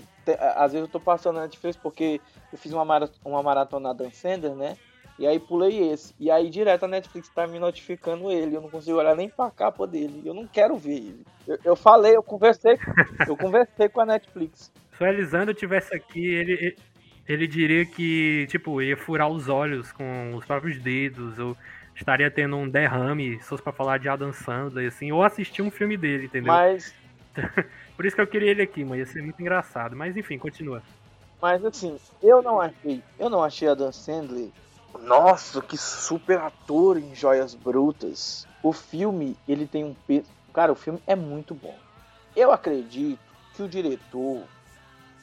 Às vezes eu tô passando na Netflix porque eu fiz uma, mara- uma maratona Dan Sandler, né? E aí pulei esse. E aí direto a Netflix tá me notificando ele. Eu não consigo olhar nem pra capa dele. Eu não quero ver ele. Eu, eu falei, eu conversei, eu conversei com a Netflix. Se o Elisandro tivesse aqui, ele, ele- diria que, tipo, ia furar os olhos com os próprios dedos, ou estaria tendo um derrame, se fosse pra falar de Adam Sandler, assim, ou assistir um filme dele, entendeu? Mas, Por isso que eu queria ele aqui, mas ia ser muito engraçado. Mas enfim, continua. mas assim, eu não achei. Eu não achei a Dan Sandler. Nossa, que super ator em Joias Brutas. O filme, ele tem um peso. Cara, o filme é muito bom. Eu acredito que o diretor.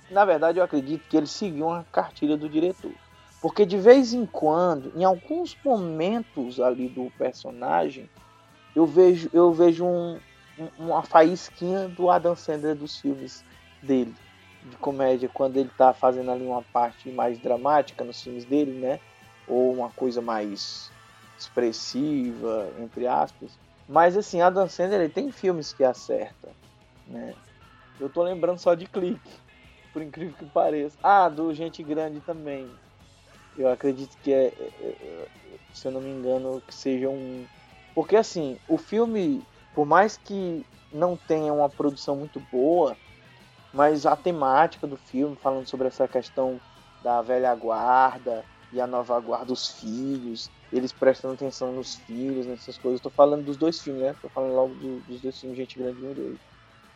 Na verdade, eu acredito que ele seguiu uma cartilha do diretor. Porque de vez em quando, em alguns momentos ali do personagem, eu vejo, eu vejo um, um- uma faísquinha do Adam Sandler dos filmes dele, de comédia, quando ele tá fazendo ali uma parte mais dramática nos filmes dele, né? Ou uma coisa mais expressiva, entre aspas. Mas assim, Adam Sandler ele tem filmes que acerta, né? Eu tô lembrando só de Clique, por incrível que pareça. Ah, do Gente Grande também. Eu acredito que é, é- é- se eu não me engano, que seja um. Porque assim, o filme, por mais que não tenha uma produção muito boa, mas a temática do filme, falando sobre essa questão da velha guarda e a nova guarda, os filhos, eles prestando atenção nos filhos, nessas coisas. Tô falando dos dois filmes, né? Tô falando logo do- dos dois filmes, Gente Grande 1 e 2.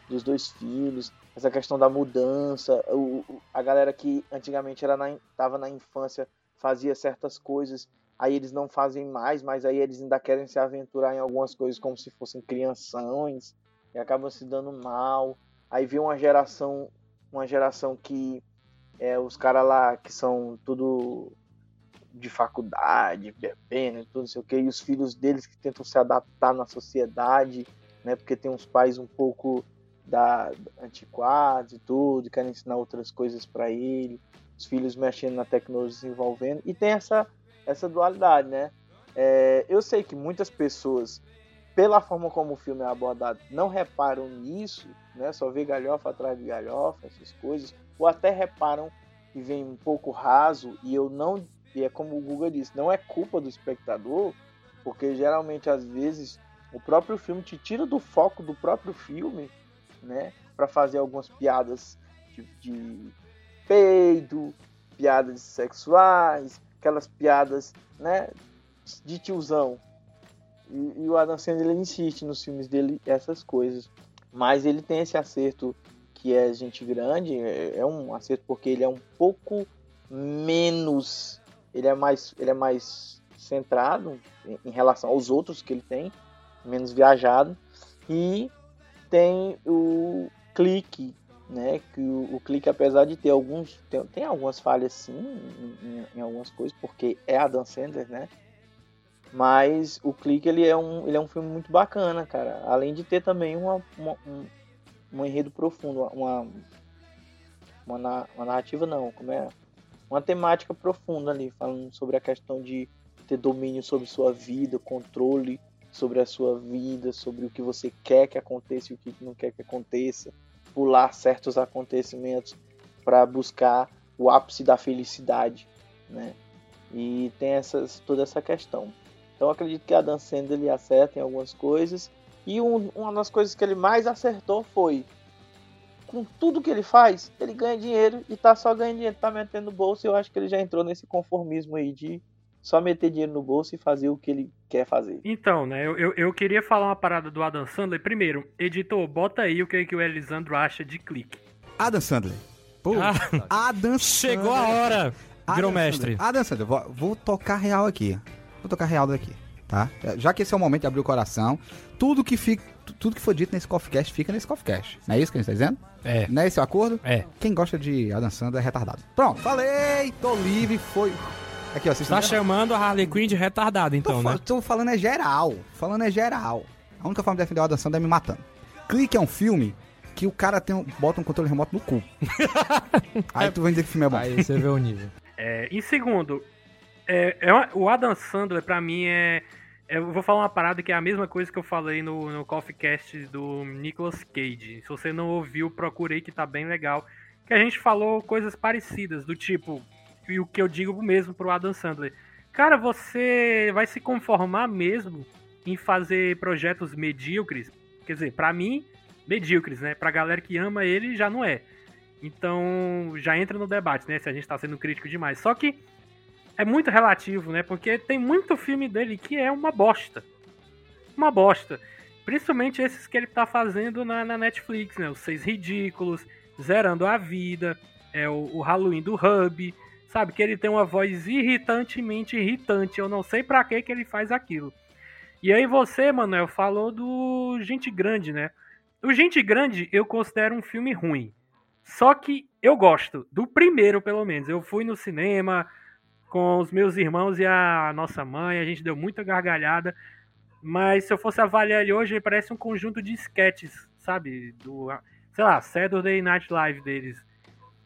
Dos dois filhos, essa questão da mudança, o, a galera que antigamente era na, tava na infância fazia certas coisas, aí eles não fazem mais, mas aí eles ainda querem se aventurar em algumas coisas como se fossem crianções e acabam se dando mal. Aí vem uma geração, uma geração que é os caras lá que são tudo de faculdade, bebendo, e tudo não sei o que, e os filhos deles que tentam se adaptar na sociedade, né? Porque tem uns pais um pouco da antiquados e tudo, querem ensinar outras coisas para ele, os filhos mexendo na tecnologia, se envolvendo, e tem essa essa dualidade, né? É, eu sei que muitas pessoas, pela forma como o filme é abordado, não reparam nisso, né? Só vê galhofa atrás de galhofa, essas coisas, ou até reparam e vem um pouco raso, e eu não, e é como o Google disse, não é culpa do espectador, porque geralmente às vezes o próprio filme te tira do foco do próprio filme, né? Para fazer algumas piadas de, de peido, piadas sexuais, aquelas piadas, né? De tiozão. E, e o Adam Sandler insiste nos filmes dele essas coisas, mas ele tem esse acerto que é gente grande, é, é um acerto porque ele é um pouco menos, ele é mais, ele é mais centrado em, relação aos outros que ele tem, menos viajado e tem o clique, né? Que o, o clique, apesar de ter alguns, tem, tem algumas falhas sim em, em- em algumas coisas, porque é Adam Sandler, né? Mas o clique ele é um, ele é um filme muito bacana, cara. Além de ter também uma, uma- um, um enredo profundo, uma, uma, uma narrativa não, como é? Uma temática profunda ali, falando sobre a questão de ter domínio sobre sua vida, controle sobre a sua vida, sobre o que você quer que aconteça e o que não quer que aconteça, pular certos acontecimentos para buscar o ápice da felicidade, né? E tem essas, toda essa questão. Então acredito que a Dan Sandler acerta em algumas coisas e um- uma das coisas que ele mais acertou foi com tudo que ele faz, ele ganha dinheiro e tá só ganhando dinheiro, tá metendo no bolso. E eu acho que ele já entrou nesse conformismo aí de só meter dinheiro no bolso e fazer o que ele quer fazer. Então, né, eu, eu, eu queria falar uma parada do Adam Sandler. Primeiro, editor, bota aí o que, que o Elisandro acha de clique. Adam Sandler. Pô, Ah, Adam chegou a hora. Virou Adam mestre. Adam Sandler, vou, vou tocar real aqui. Vou tocar real daqui, tá? Já que esse é o momento de abrir o coração, tudo que fica, tudo que for dito nesse CoffeeCast fica nesse CoffeeCast. Não é isso que a gente tá dizendo? É. Não é esse o acordo? É. Quem gosta de Adam Sandler é retardado. Pronto, falei, tô livre, foi... Aqui, ó, vocês Tá estão chamando a Harley Quinn de retardada, então, tô, né? tô falando é geral. Falando é geral. A única forma de defender o Adam Sandler é me matando. Clique é um filme que o cara tem um- bota um controle remoto no cu. Aí tu vai dizer que o filme é bom. Aí você vê o nível. É, em segundo, é, é uma- o Adam Sandler, pra mim, é- Eu vou falar uma parada que é a mesma coisa que eu falei no, no Coffee Cast do Nicolas Cage. Se você não ouviu, procurei que tá bem legal. Que a gente falou coisas parecidas, do tipo. E o que eu digo mesmo pro Adam Sandler. Cara, você vai se conformar mesmo em fazer projetos medíocres? Quer dizer, pra mim, medíocres, né? Pra galera que ama ele, já não é. Então, já entra no debate, né? Se a gente tá sendo crítico demais. Só que é muito relativo, né? Porque tem muito filme dele que é uma bosta. Uma bosta. Principalmente esses que ele tá fazendo na, na Netflix, né? Os Seis Ridículos, Zerando a Vida, é o, o Halloween do Hub. Sabe? Que ele tem uma voz irritantemente irritante. Eu não sei pra que que ele faz aquilo. E aí você, Manuel, falou do Gente Grande, né? O Gente Grande eu considero um filme ruim. Só que eu gosto do primeiro, pelo menos. Eu fui no cinema com os meus irmãos e a nossa mãe, a gente deu muita gargalhada. Mas se eu fosse avaliar ele hoje, ele parece um conjunto de sketches, sabe? Do, sei lá, Saturday Night Live deles.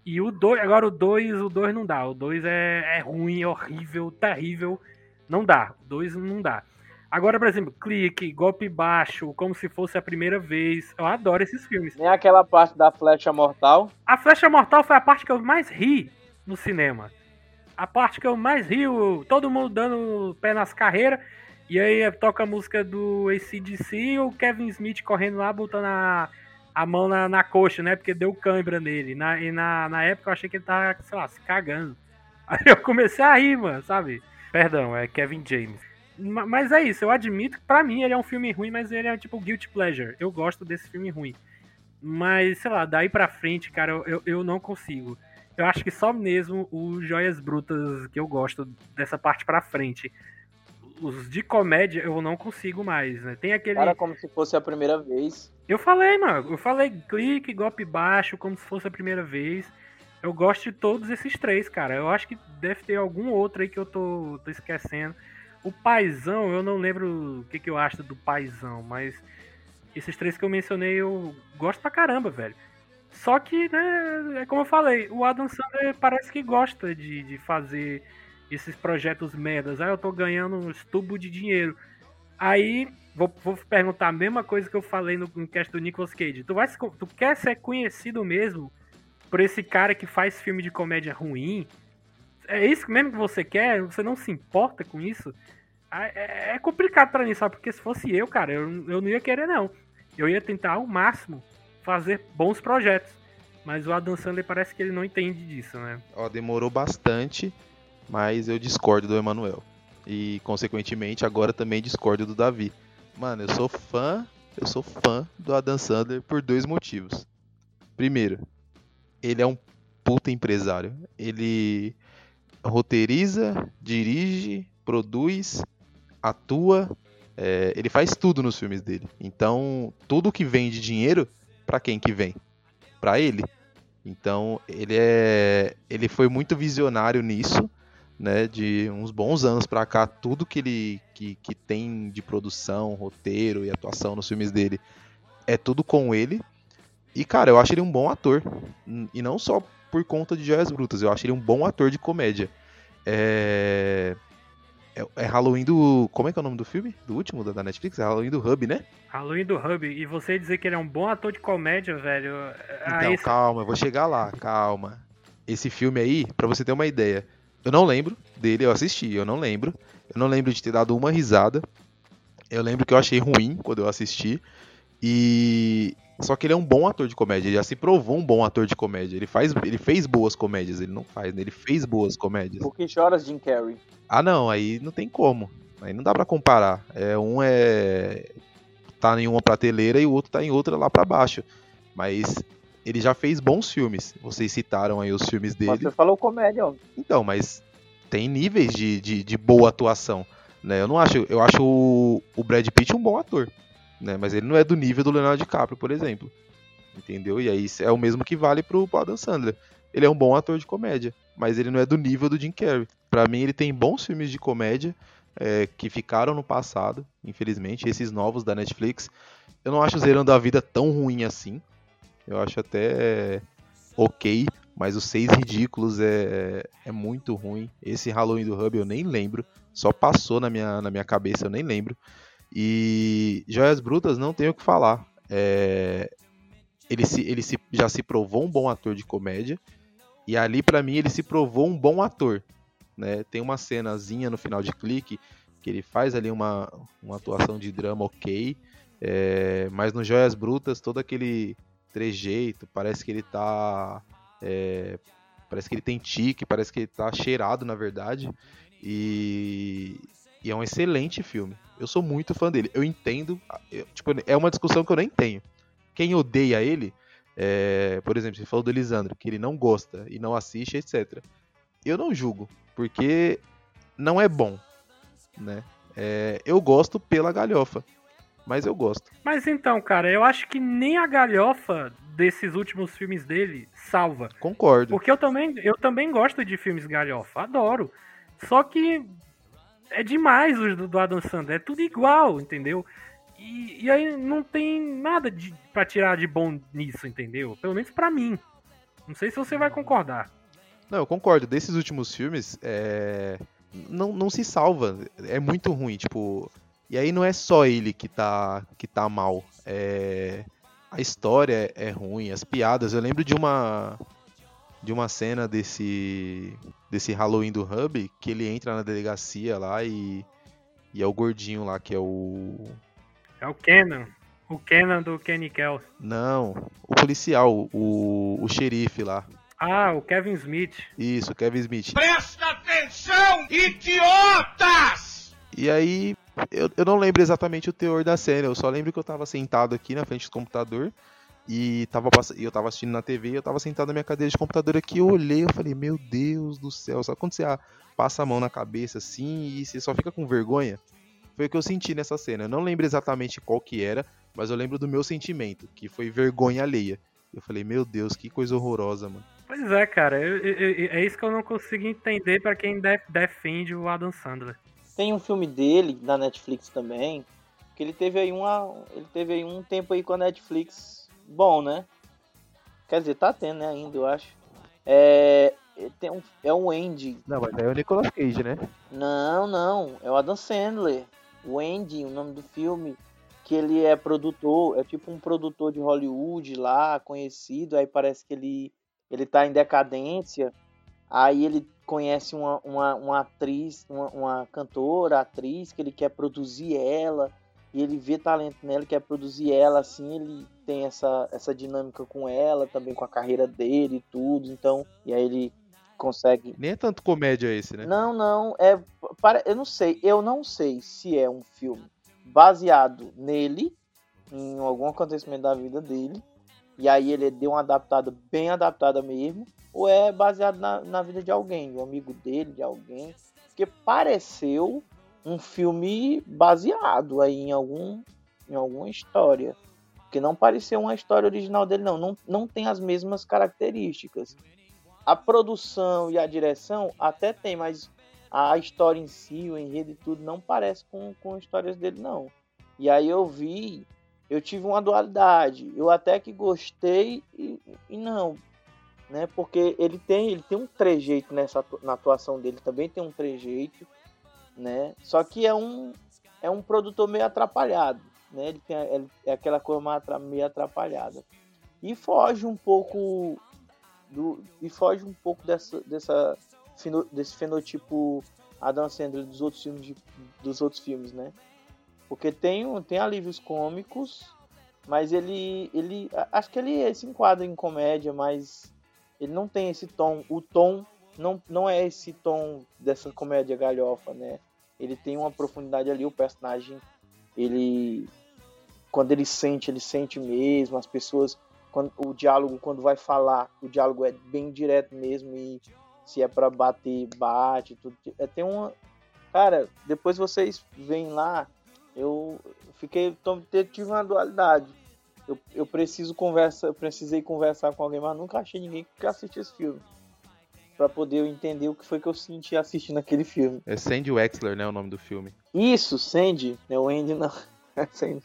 E o 2, agora o 2, o 2 não dá. O 2 é, é ruim, é horrível, terrível. Não dá. O 2 não dá. Agora, por exemplo, clique, golpe baixo, como se fosse a primeira vez. Eu adoro esses filmes. Nem aquela parte da flecha mortal. A Flecha Mortal foi a parte que eu mais ri no cinema. A parte que eu mais ri, o- todo mundo dando pé nas carreiras. E aí toca a música do ACDC e o Kevin Smith correndo lá, botando a, a mão na, na coxa, né? Porque deu cãibra nele. Na, e na, na época eu achei que ele tava, sei lá, se cagando. Aí eu comecei a rir, mano, sabe? Perdão, é Kevin James. Ma- Mas é isso, eu admito que pra mim ele é um filme ruim, mas ele é tipo guilty pleasure. Eu gosto desse filme ruim. Mas, sei lá, daí pra frente, cara, eu, eu não consigo. Eu acho que só mesmo os Joias Brutas que eu gosto dessa parte pra frente. Os de comédia eu não consigo mais, né? Tem aquele. Cara, como se fosse a primeira vez. Eu falei, mano. Eu falei clique, golpe baixo, como se fosse a primeira vez. Eu gosto de todos esses três, cara. Eu acho que deve ter algum outro aí que eu tô, tô esquecendo. O Paizão, eu não lembro o que, que eu acho do Paizão, mas esses três que eu mencionei eu gosto pra caramba, velho. Só que, né, é como eu falei, o Adam Sandler parece que gosta de, de fazer esses projetos merdas. Aí eu tô ganhando um tubo de dinheiro. Aí, vou, vou perguntar a mesma coisa que eu falei no, no cast do Nicolas Cage. Tu, vai, tu quer ser conhecido mesmo por esse cara que faz filme de comédia ruim? É isso mesmo que você quer? Você não se importa com isso? Ah, É, é complicado pra mim, sabe? Porque se fosse eu, cara, eu, eu não ia querer, não. Eu ia tentar ao máximo fazer bons projetos. Mas o Adam Sandler parece que ele não entende disso, né? Ó, demorou bastante, mas eu discordo do Emanuel. E, consequentemente, agora também discordo do Davi. Mano, eu sou fã, eu sou fã do Adam Sandler por dois motivos. Primeiro, ele é um puta empresário. Ele roteiriza, dirige, produz, atua, é, ele faz tudo nos filmes dele. Então, tudo que vem de dinheiro, pra quem que vem? Pra ele. Então, ele é ele foi muito visionário nisso, né, de uns bons anos pra cá, tudo que ele que, que tem de produção, roteiro e atuação nos filmes dele é tudo com ele. E cara, eu acho ele um bom ator. E não só por conta de Joias Brutas, eu acho ele um bom ator de comédia. É é, é Halloween do. Como é que é o nome do filme? Do último da, Netflix? É Halloween do Hub, né? Halloween do Hub. E você dizer que ele é um bom ator de comédia, velho. Então, aí você- calma, eu vou chegar lá, calma. Esse filme aí, pra você ter uma ideia, eu não lembro dele, eu assisti, eu não lembro. Eu não lembro de ter dado uma risada. Eu lembro que eu achei ruim quando eu assisti. E só que ele é um bom ator de comédia, ele já se provou um bom ator de comédia. Ele faz, ele fez boas comédias, ele não faz, né? Ele fez boas comédias. Por que choras, Jim Carrey? Ah, não, aí não tem como. Aí não dá pra comparar. É um é tá em uma prateleira e o outro tá em outra lá pra baixo. Mas ele já fez bons filmes. Vocês citaram aí os filmes dele. Você falou comédia, ó. Então, mas tem níveis de, de, de boa atuação. Né? Eu não acho. Eu acho o, o Brad Pitt um bom ator. Né? Mas ele não é do nível do Leonardo DiCaprio, por exemplo. Entendeu? E aí é o mesmo que vale pro Adam Sandler. Ele é um bom ator de comédia, mas ele não é do nível do Jim Carrey. Pra mim, ele tem bons filmes de comédia é, que ficaram no passado, infelizmente. Esses novos da Netflix. Eu não acho Zerando a Vida tão ruim assim. Eu acho até ok, mas os Seis Ridículos é, é muito ruim. Esse Halloween do Hub eu nem lembro. Só passou na minha, na minha cabeça, eu nem lembro. E Joias Brutas não tenho o que falar. É, ele, se, ele se, já se provou um bom ator de comédia. E ali, para mim, ele se provou um bom ator. Né? Tem uma cenazinha no final de clique que ele faz ali uma, uma atuação de drama ok. É, mas no Joias Brutas, todo aquele trejeito, parece que ele tá. É, parece que ele tem tique, parece que ele tá cheirado, na verdade. E, e é um excelente filme. Eu sou muito fã dele. Eu entendo. Eu, tipo, é uma discussão que eu nem tenho. Quem odeia ele, é, por exemplo, você falou do Elisandro, que ele não gosta e não assiste, etc. Eu não julgo, porque não é bom, né? É, eu gosto pela galhofa, mas eu gosto. Mas então, cara, eu acho que nem a galhofa desses últimos filmes dele salva. Concordo. Porque eu também, eu também gosto de filmes galhofa, adoro. Só que é demais os do Adam Sandler, é tudo igual, entendeu? E, e aí não tem nada de, pra tirar de bom nisso, entendeu? Pelo menos pra mim. Não sei se você vai concordar. Não, eu concordo. Desses últimos filmes, é... não, não se salva. É muito ruim, tipo... E aí não é só ele que tá, que tá mal. É... A história é ruim, as piadas. Eu lembro de uma de uma cena desse desse Halloween do Hub que ele entra na delegacia lá e e é o gordinho lá que é o é o Kenan, o Kenan do Kenny Kell. Não, o policial, o, o xerife lá. Ah, o Kevin Smith. Isso, o Kevin Smith. Presta atenção, idiotas! E aí, eu, eu não lembro exatamente o teor da cena, eu só lembro que eu tava sentado aqui na frente do computador e tava eu tava assistindo na TV e eu tava sentado na minha cadeira de computador aqui, eu olhei, eu falei, meu Deus do céu, só quando você passa a mão na cabeça assim e você só fica com vergonha. Foi o que eu senti nessa cena. Eu não lembro exatamente qual que era, mas eu lembro do meu sentimento, que foi vergonha alheia. Eu falei, meu Deus, que coisa horrorosa, mano. Pois é, cara, eu, eu, é isso que eu não consigo entender para quem defende o Adam Sandler. Tem um filme dele na Netflix também, que ele teve aí uma, ele teve aí um tempo aí com a Netflix bom, né? Quer dizer, tá tendo, né, ainda, eu acho. É, tem um, é um Andy. Não, mas é o Nicolas Cage, né? Não, não, é o Adam Sandler. O Andy, o nome do filme, que ele é produtor, é tipo um produtor de Hollywood lá, conhecido, aí parece que ele, ele tá em decadência, aí ele conhece uma, uma, uma atriz, uma, uma cantora, atriz, que ele quer produzir ela, e ele vê talento nela, quer produzir ela, assim, ele tem essa, essa dinâmica com ela, também com a carreira dele e tudo, então, e aí ele consegue. Nem é tanto comédia esse, né? Não, não, é. Eu não sei, eu não sei se é um filme baseado nele, em algum acontecimento da vida dele, e aí ele deu uma adaptada bem adaptada mesmo, ou é baseado na, na vida de alguém, de um amigo dele, de alguém, porque pareceu um filme baseado aí em algum em alguma história, porque não pareceu uma história original dele não, não, não tem as mesmas características. A produção e a direção até tem, mas a história em si, o enredo e tudo, não parece com, com histórias dele, não. E aí eu vi, eu tive uma dualidade. Eu até que gostei e, e não. Né? Porque ele tem, ele tem um trejeito nessa na atuação dele, também tem um trejeito, né? Só que é um é um produtor meio atrapalhado, né? Ele tem ele, é aquela coisa meio atrapalhada. E foge um pouco do, e foge um pouco dessa, dessa desse fenotipo Adam Sandler dos outros filmes de, dos outros filmes, né? Porque tem tem alívios cômicos, mas ele ele acho que ele se enquadra em comédia, mas ele não tem esse tom, o tom não, não é esse tom dessa comédia galhofa, né? Ele tem uma profundidade ali, o personagem, ele quando ele sente, ele sente mesmo, as pessoas quando, o diálogo, quando vai falar, o diálogo é bem direto mesmo e se é pra bater, bate, tudo. É, tem uma. Cara, depois vocês veem lá, eu fiquei. Tive uma dualidade. Eu, eu preciso conversa, eu precisei conversar com alguém, mas nunca achei ninguém que assiste esse filme. Pra poder entender o que foi que eu senti assistindo aquele filme. É Sandy Wexler, né? O nome do filme. Isso, Sandy. Não é o Andy, não. É Sandy.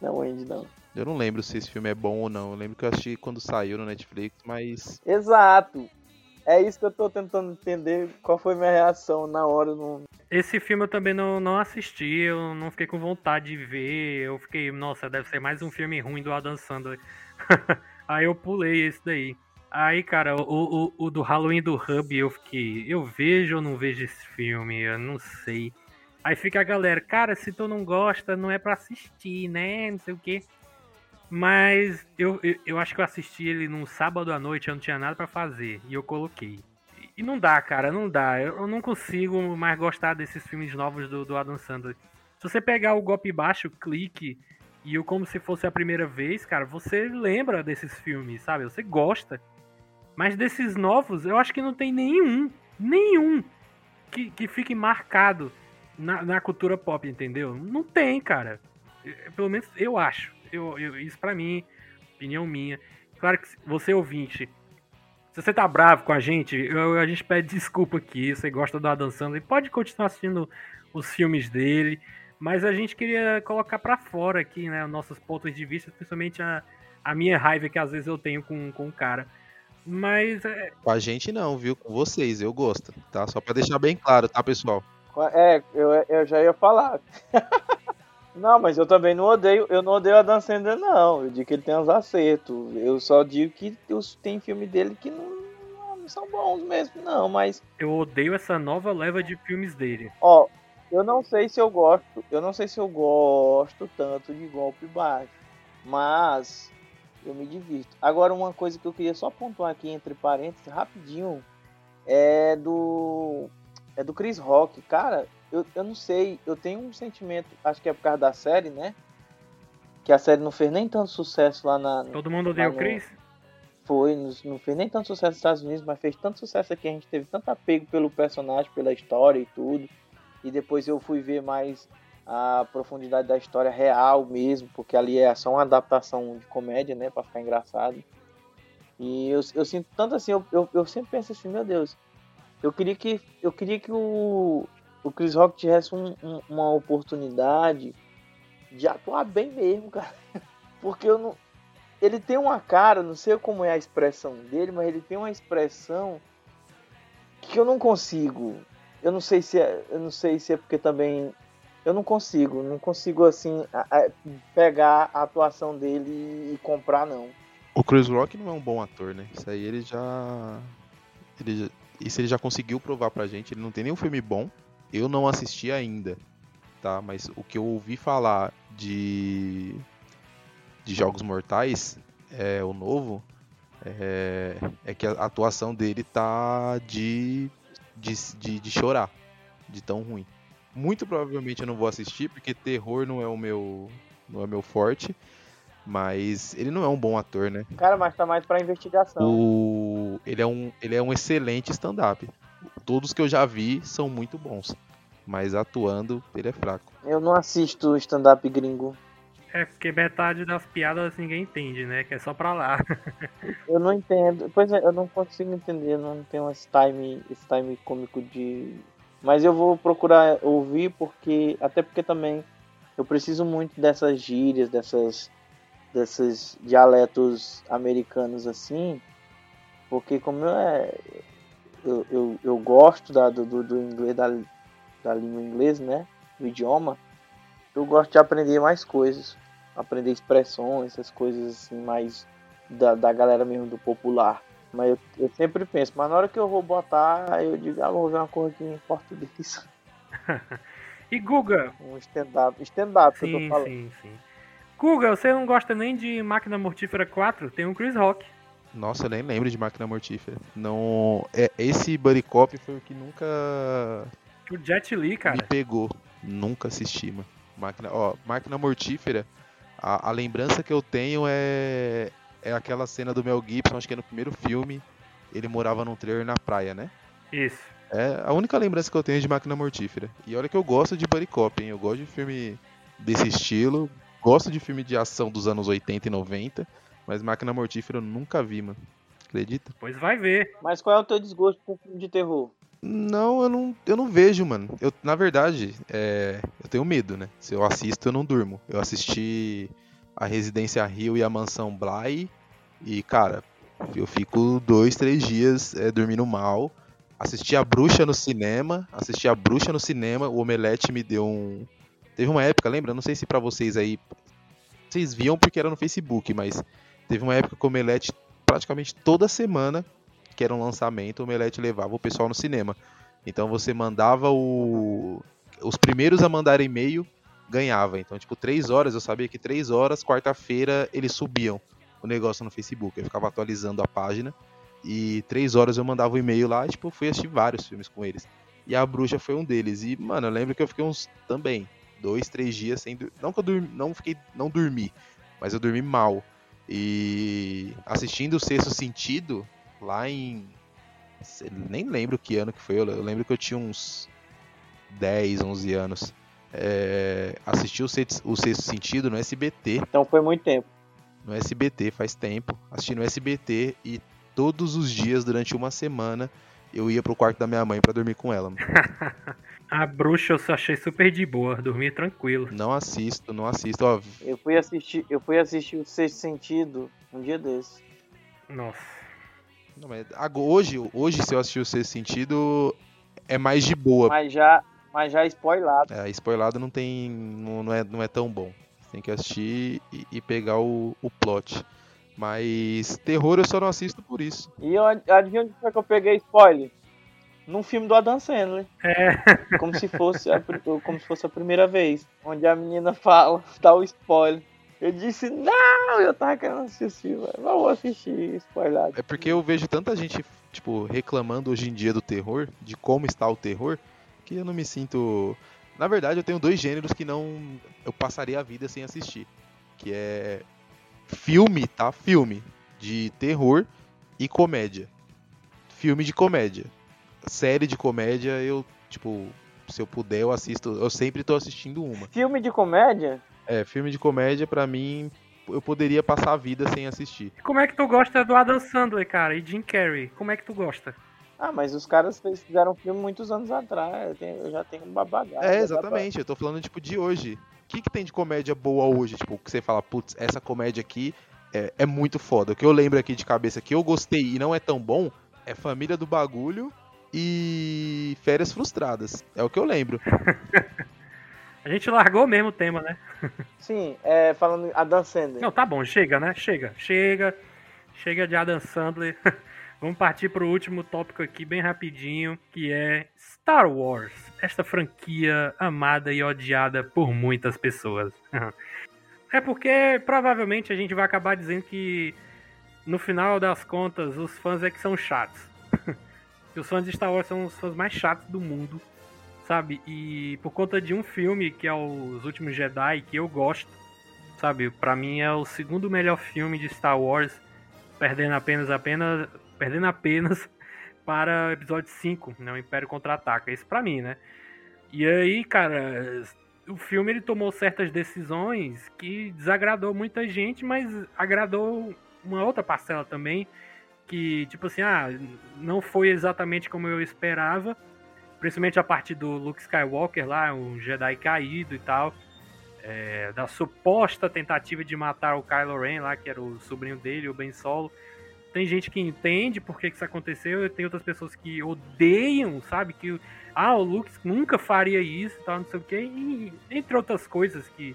Não é o Andy, não. Eu não lembro se esse filme é bom ou não. Eu lembro que eu assisti quando saiu no Netflix, mas. Exato. É isso que eu tô tentando entender. Qual foi minha reação na hora. No... Esse filme eu também não, não assisti, eu não fiquei com vontade de ver. Eu fiquei, nossa, deve ser mais um filme ruim do Adam Sandler. Aí eu pulei esse daí. Aí, cara, o, o, o do Halloween do Hub, eu fiquei, eu vejo ou não vejo esse filme? Eu não sei. Aí fica a galera, cara, se tu não gosta, não é pra assistir, né? Não sei o quê. Mas eu, eu, eu acho que eu assisti ele num sábado à noite, eu não tinha nada pra fazer. E eu coloquei. E não dá, cara, não dá. Eu, eu não consigo mais gostar desses filmes novos do, do Adam Sandler. Se você pegar o golpe baixo, clique e o como se fosse a primeira vez, cara, você lembra desses filmes, sabe? Você gosta. Mas desses novos, eu acho que não tem nenhum, nenhum que, que fique marcado na, na cultura pop, entendeu? Não tem, cara. Pelo menos eu acho. Eu, eu, isso pra mim, opinião minha. Claro que você ouvinte, se você tá bravo com a gente, eu, a gente pede desculpa aqui. Você gosta do Adam Sandler, pode continuar assistindo os filmes dele. Mas a gente queria colocar para fora aqui, né, os nossos pontos de vista, principalmente a, a minha raiva que às vezes eu tenho com, com o cara. Mas. É... Com a gente não, viu? Com vocês, eu gosto, tá? Só pra deixar bem claro, tá, pessoal? É, eu, eu já ia falar. não, mas eu também não odeio, eu não odeio a Dan Sandler, não. Eu digo que ele tem uns acertos. Eu só digo que tem filme dele que não, não são bons mesmo, não, mas. Eu odeio essa nova leva de filmes dele. Ó, eu não sei se eu gosto, eu não sei se eu gosto tanto de golpe baixo, mas eu me divirto. Agora uma coisa que eu queria só pontuar aqui entre parênteses rapidinho é do é do Chris Rock. Cara, eu, eu não sei, eu tenho um sentimento, acho que é por causa da série, né? Que a série não fez nem tanto sucesso lá na. Todo mundo odeia o Chris? Foi, não, não fez nem tanto sucesso nos Estados Unidos, mas fez tanto sucesso aqui, a gente teve tanto apego pelo personagem, pela história e tudo. E depois eu fui ver mais a profundidade da história real mesmo, porque ali é só uma adaptação de comédia, né, para ficar engraçado. E eu, eu sinto tanto assim, eu, eu, eu sempre penso assim, meu Deus, eu queria que, eu queria que o, o Chris Rock tivesse um, um, uma oportunidade de atuar bem mesmo, cara. Porque eu não. Ele tem uma cara, não sei como é a expressão dele, mas ele tem uma expressão que eu não consigo. Eu não sei se é, eu não sei se é porque também eu não consigo, não consigo assim pegar a atuação dele e comprar não. O Chris Rock não é um bom ator, né? Isso aí ele já ele já isso ele já conseguiu provar pra gente. Ele não tem nenhum filme bom. Eu não assisti ainda, tá? Mas o que eu ouvi falar de, de Jogos Mortais, é o novo, é, é que a atuação dele tá de, de, de, de chorar, de tão ruim. Muito provavelmente eu não vou assistir, porque terror não é o meu, não é meu forte. Mas ele não é um bom ator, né? Cara, mas tá mais pra investigação. O... Ele, é um, ele é um excelente stand-up. Todos que eu já vi são muito bons. Mas atuando, ele é fraco. Eu não assisto stand-up gringo. É porque metade das piadas ninguém entende, né? Que é só pra lá. eu não entendo. Pois é, eu não consigo entender. Não tenho esse time, esse time cômico de. Mas eu vou procurar ouvir porque. Até porque também eu preciso muito dessas gírias, dessas desses dialetos americanos assim, porque como eu, é, eu, eu, eu gosto da, do, do inglês, da, da língua inglesa, né, do idioma, eu gosto de aprender mais coisas, aprender expressões, essas coisas assim, mais da, da galera mesmo do popular. Mas eu, eu sempre penso, mas na hora que eu vou botar, eu digo, ah, vou ver uma coisa aqui em português. e Guga? Um stand-up, stand-up que eu tô falando. Sim, sim. Guga, você não gosta nem de Máquina Mortífera 4? Tem um Chris Rock. Nossa, eu nem lembro de Máquina Mortífera. Não, é, esse Buddy Cop foi o que nunca o Jet Li, cara. Me pegou. Nunca assisti, mano. Máquina, ó, Máquina Mortífera. A, a lembrança que eu tenho é é aquela cena do Mel Gibson, acho que é no primeiro filme. Ele morava num trailer na praia, né? Isso. É a única lembrança que eu tenho de Máquina Mortífera. E olha que eu gosto de Buddy Cop, hein? Eu gosto de filme desse estilo. Gosto de filme de ação dos anos 80 e 90. Mas Máquina Mortífera eu nunca vi, mano. Acredita? Pois vai ver. Mas qual é o teu desgosto com filme de terror? Não, eu não, eu não vejo, mano. Eu, na verdade, é, eu tenho medo, né? Se eu assisto, eu não durmo. Eu assisti a Residência Rio e a Mansão Bly. E, cara, eu fico dois, três dias é, dormindo mal. Assisti a Bruxa no cinema. Assisti a Bruxa no cinema. O Omelete me deu um. Teve uma época, lembra? Não sei se pra vocês aí. Vocês viam porque era no Facebook, mas teve uma época que o Omelete, praticamente toda semana, que era um lançamento, o Omelete levava o pessoal no cinema. Então você mandava o. Os primeiros a mandar e-mail ganhava. Então, tipo, três horas, eu sabia que três horas, quarta-feira, eles subiam o negócio no Facebook. Eu ficava atualizando a página. E três horas eu mandava o um e-mail lá e, tipo, fui assistir vários filmes com eles. E a bruxa foi um deles. E, mano, eu lembro que eu fiquei uns também, dois, três dias sem dormir. Não que eu dormi, não fiquei. não dormi, mas eu dormi mal. E assistindo o sexto sentido, lá em. Nem lembro que ano que foi. Eu lembro que eu tinha uns 10, 11 anos. É, assisti o sexto, o sexto sentido no SBT. Então foi muito tempo. No SBT, faz tempo. Assisti no SBT e todos os dias, durante uma semana, eu ia pro quarto da minha mãe para dormir com ela. a bruxa eu só achei super de boa, dormia tranquilo. Não assisto, não assisto. Ó, eu fui assistir, eu fui assistir o Sexto Sentido um dia desse. Nossa. Não, mas hoje, hoje, se eu assistir o Sexto Sentido, é mais de boa. Mas já, mas já spoilado. É, spoilado não tem. Não, não, é, não é tão bom. Você tem que assistir e, e pegar o, o plot. Mas terror eu só não assisto por isso. E eu adivinha onde foi que eu peguei spoiler? Num filme do Adam Sandler. É. Como se fosse a, como se fosse a primeira vez. Onde a menina fala, dá o spoiler. Eu disse, não, eu tava querendo assistir, mas vou assistir spoiler. É porque eu vejo tanta gente, tipo, reclamando hoje em dia do terror, de como está o terror, que eu não me sinto. Na verdade, eu tenho dois gêneros que não. Eu passaria a vida sem assistir. Que é filme, tá? Filme de terror e comédia. Filme de comédia. Série de comédia, eu, tipo, se eu puder, eu assisto. Eu sempre tô assistindo uma. Filme de comédia? É, filme de comédia, pra mim, eu poderia passar a vida sem assistir. Como é que tu gosta do Adam Sandler, cara? E Jim Carrey? Como é que tu gosta? Ah, mas os caras fizeram um filme muitos anos atrás. Eu, tenho, eu já tenho uma bagagem. É, exatamente. Eu tô falando, tipo, de hoje. O que, que tem de comédia boa hoje? Tipo, que você fala, putz, essa comédia aqui é, é, muito foda. O que eu lembro aqui de cabeça que eu gostei e não é tão bom é Família do Bagulho e Férias Frustradas. É o que eu lembro. A gente largou mesmo o tema, né? Sim, é, falando Adam Sandler. Não, tá bom, chega, né? Chega, chega. Chega de Adam Sandler. Vamos partir para o último tópico aqui, bem rapidinho, que é Star Wars. Esta franquia amada e odiada por muitas pessoas. é porque provavelmente a gente vai acabar dizendo que no final das contas os fãs é que são chatos. os fãs de Star Wars são os fãs mais chatos do mundo, sabe? E por conta de um filme que é Os Últimos Jedi, que eu gosto, sabe? Para mim é o segundo melhor filme de Star Wars, perdendo apenas apenas perdendo apenas para episódio 5, né, o Império Contra-Ataca. Isso para mim, né? E aí, cara, o filme ele tomou certas decisões que desagradou muita gente, mas agradou uma outra parcela também, que tipo assim, ah, não foi exatamente como eu esperava, principalmente a partir do Luke Skywalker lá, um Jedi caído e tal, é, da suposta tentativa de matar o Kylo Ren lá, que era o sobrinho dele, o Ben Solo. Tem gente que entende por que, que isso aconteceu, e tem outras pessoas que odeiam, sabe? Que ah, o Luke nunca faria isso, tal, não sei o quê, e, entre outras coisas que,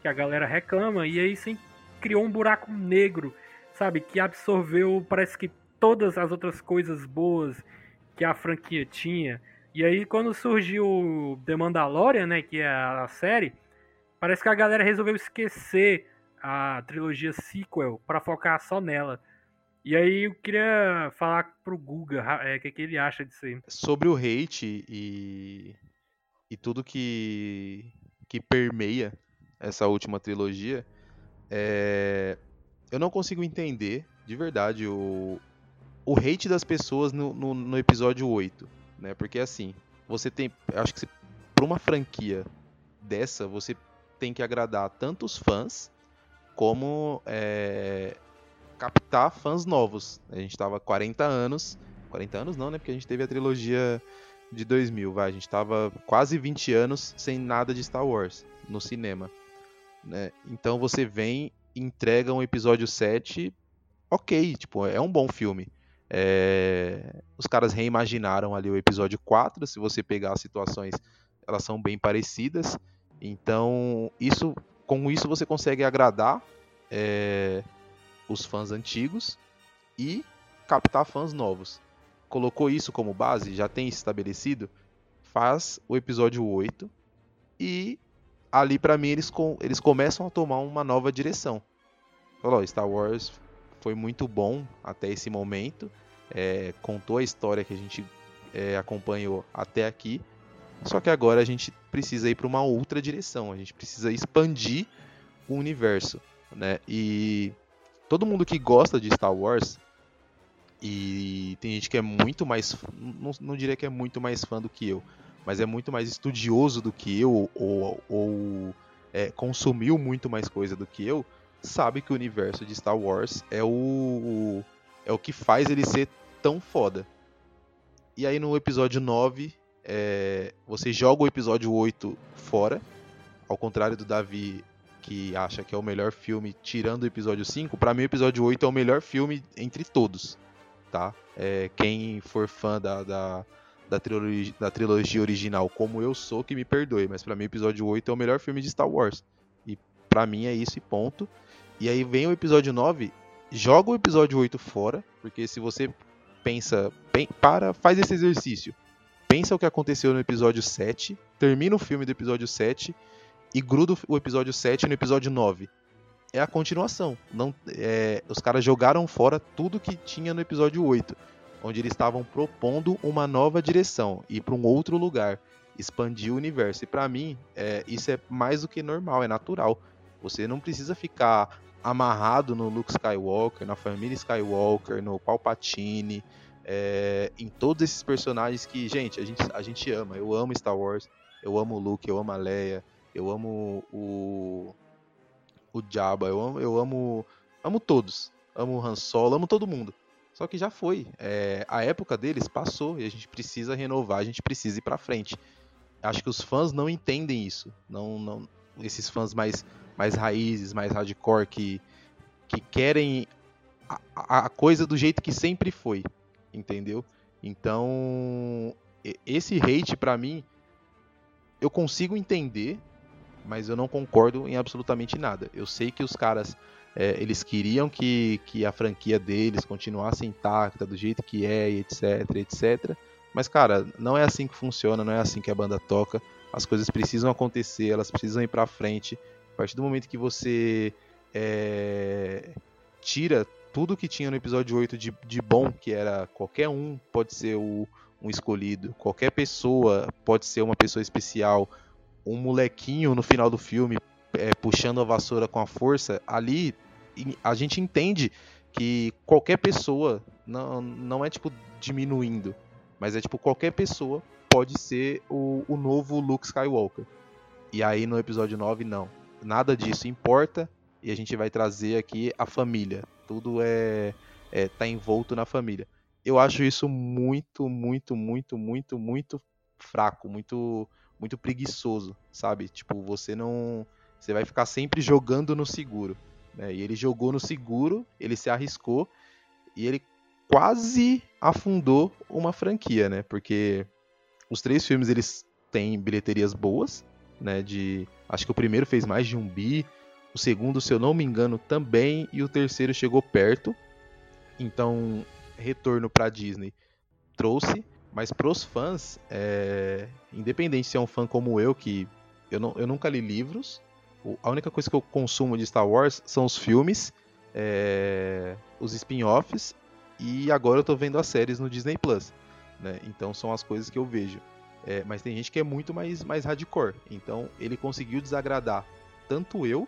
que a galera reclama, e aí sim criou um buraco negro, sabe? Que absorveu, parece que todas as outras coisas boas que a franquia tinha. E aí quando surgiu The Mandalorian, né, que é a série, parece que a galera resolveu esquecer a trilogia sequel para focar só nela. E aí eu queria falar pro Guga é, o que, que ele acha disso aí. Sobre o hate e, e tudo que, que permeia essa última trilogia, é, eu não consigo entender, de verdade, o, o hate das pessoas no, no, no episódio 8. Né? Porque assim, você tem. Acho que pra uma franquia dessa, você tem que agradar tanto os fãs como é, captar fãs novos. A gente tava 40 anos. 40 anos não, né? Porque a gente teve a trilogia de 2000, vai. A gente tava quase 20 anos sem nada de Star Wars no cinema. Né? Então você vem entrega um episódio 7, ok, tipo, é um bom filme. É, Os caras reimaginaram ali o episódio 4, se você pegar as situações, elas são bem parecidas. Então, isso, com isso você consegue agradar é, os fãs antigos e captar fãs novos. Colocou isso como base, já tem estabelecido, faz o episódio 8 e ali pra mim eles, com, eles começam a tomar uma nova direção. Falou, Star Wars foi muito bom até esse momento, é, contou a história que a gente é, acompanhou até aqui, só que agora a gente precisa ir para uma outra direção, a gente precisa expandir o universo, né? E todo mundo que gosta de Star Wars e tem gente que é muito mais, não, não diria que é muito mais fã do que eu, mas é muito mais estudioso do que eu ou, ou é, consumiu muito mais coisa do que eu, sabe que o universo de Star Wars é o é o que faz ele ser tão foda. E aí no episódio 9, é, você joga o episódio 8 fora, ao contrário do Davi que acha que é o melhor filme tirando o episódio 5, para mim o episódio 8 é o melhor filme entre todos, tá? É, quem for fã da, da, da, trilogia, da trilogia original, como eu sou, que me perdoe, mas para mim o episódio 8 é o melhor filme de Star Wars. E para mim é isso e ponto. E aí vem o episódio 9, joga o episódio 8 fora, porque se você pensa, pen, para, faz esse exercício. Pensa o que aconteceu no episódio 7, termina o filme do episódio 7 e gruda o episódio 7 no episódio 9. É a continuação. Não, é, os caras jogaram fora tudo que tinha no episódio 8, onde eles estavam propondo uma nova direção, ir para um outro lugar, expandir o universo. E para mim, é, isso é mais do que normal, é natural. Você não precisa ficar amarrado no Luke Skywalker, na família Skywalker, no Palpatine, é, em todos esses personagens que, gente, a gente, a gente ama. Eu amo Star Wars, eu amo o Luke, eu amo a Leia, eu amo o o Jabba, eu amo, eu amo, amo todos, amo Han Solo, amo todo mundo. Só que já foi, é, a época deles passou e a gente precisa renovar, a gente precisa ir para frente. Acho que os fãs não entendem isso, não, não, esses fãs mais mais raízes, mais hardcore, que, que querem a, a coisa do jeito que sempre foi, entendeu? Então, esse hate para mim, eu consigo entender, mas eu não concordo em absolutamente nada. Eu sei que os caras, é, eles queriam que, que a franquia deles continuasse intacta, do jeito que é, etc, etc. Mas, cara, não é assim que funciona, não é assim que a banda toca. As coisas precisam acontecer, elas precisam ir pra frente partir do momento que você é, tira tudo que tinha no episódio 8 de, de bom, que era qualquer um pode ser o, um escolhido, qualquer pessoa pode ser uma pessoa especial, um molequinho no final do filme é, puxando a vassoura com a força, ali a gente entende que qualquer pessoa não, não é tipo diminuindo, mas é tipo qualquer pessoa pode ser o, o novo Luke Skywalker. E aí no episódio 9 não nada disso importa e a gente vai trazer aqui a família. Tudo é, é tá envolto na família. Eu acho isso muito, muito, muito, muito, muito fraco, muito, muito preguiçoso, sabe? Tipo, você não, você vai ficar sempre jogando no seguro. Né? E ele jogou no seguro, ele se arriscou e ele quase afundou uma franquia, né? Porque os três filmes eles têm bilheterias boas, né? De acho que o primeiro fez mais de um bi, o segundo, se eu não me engano, também e o terceiro chegou perto. Então, retorno para Disney trouxe, mas pros fãs, é... independente se é um fã como eu que eu, não, eu nunca li livros, a única coisa que eu consumo de Star Wars são os filmes, é... os spin-offs e agora eu tô vendo as séries no Disney Plus. Né? Então são as coisas que eu vejo. É, mas tem gente que é muito mais, mais hardcore. Então ele conseguiu desagradar tanto eu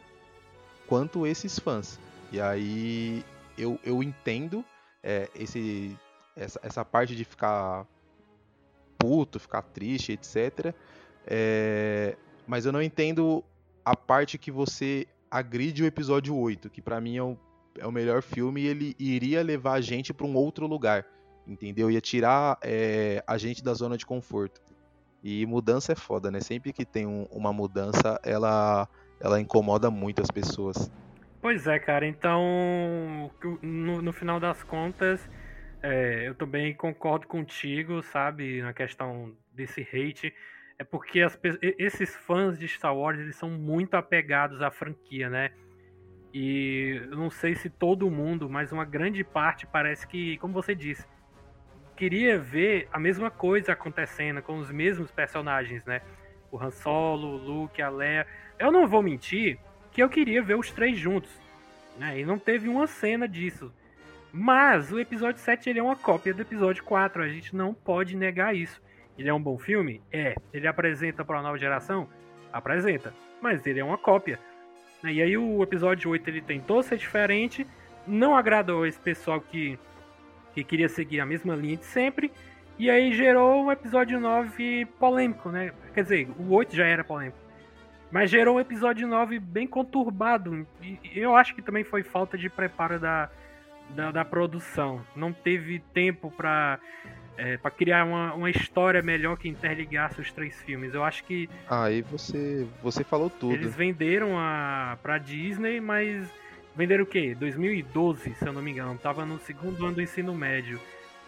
quanto esses fãs. E aí eu, eu entendo é, esse, essa, essa parte de ficar puto, ficar triste, etc. É, mas eu não entendo a parte que você agride o episódio 8, que pra mim é o, é o melhor filme e ele iria levar a gente pra um outro lugar, entendeu? Ia tirar é, a gente da zona de conforto. E mudança é foda, né? Sempre que tem um- uma mudança, ela, ela incomoda muito as pessoas. Pois é, cara, então no, no final das contas, é, eu também concordo contigo, sabe, na questão desse hate. É porque as esses fãs de Star Wars, eles são muito apegados à franquia, né? E eu não sei se todo mundo, mas uma grande parte parece que, como você disse, queria ver a mesma coisa acontecendo com os mesmos personagens, né? O Han Solo, o Luke, a Leia. Eu não vou mentir que eu queria ver os três juntos, né? E não teve uma cena disso. Mas o episódio 7 ele é uma cópia do episódio 4, a gente não pode negar isso. Ele é um bom filme? É. Ele apresenta para a nova geração? Apresenta. Mas ele é uma cópia. E aí o episódio 8 ele tentou ser diferente, não agradou esse pessoal que, que queria seguir a mesma linha de sempre, e aí gerou um episódio 9 polêmico, né? Quer dizer, o 8 já era polêmico. Mas gerou um episódio 9 bem conturbado. E eu acho que também foi falta de preparo da, da, da produção. Não teve tempo pra, é, pra criar uma, uma história melhor que interligasse os três filmes. Eu acho que Aí você, você falou tudo. eles venderam a, pra Disney, mas venderam o quê? 2012, se eu não me engano. Tava no segundo ano do ensino médio.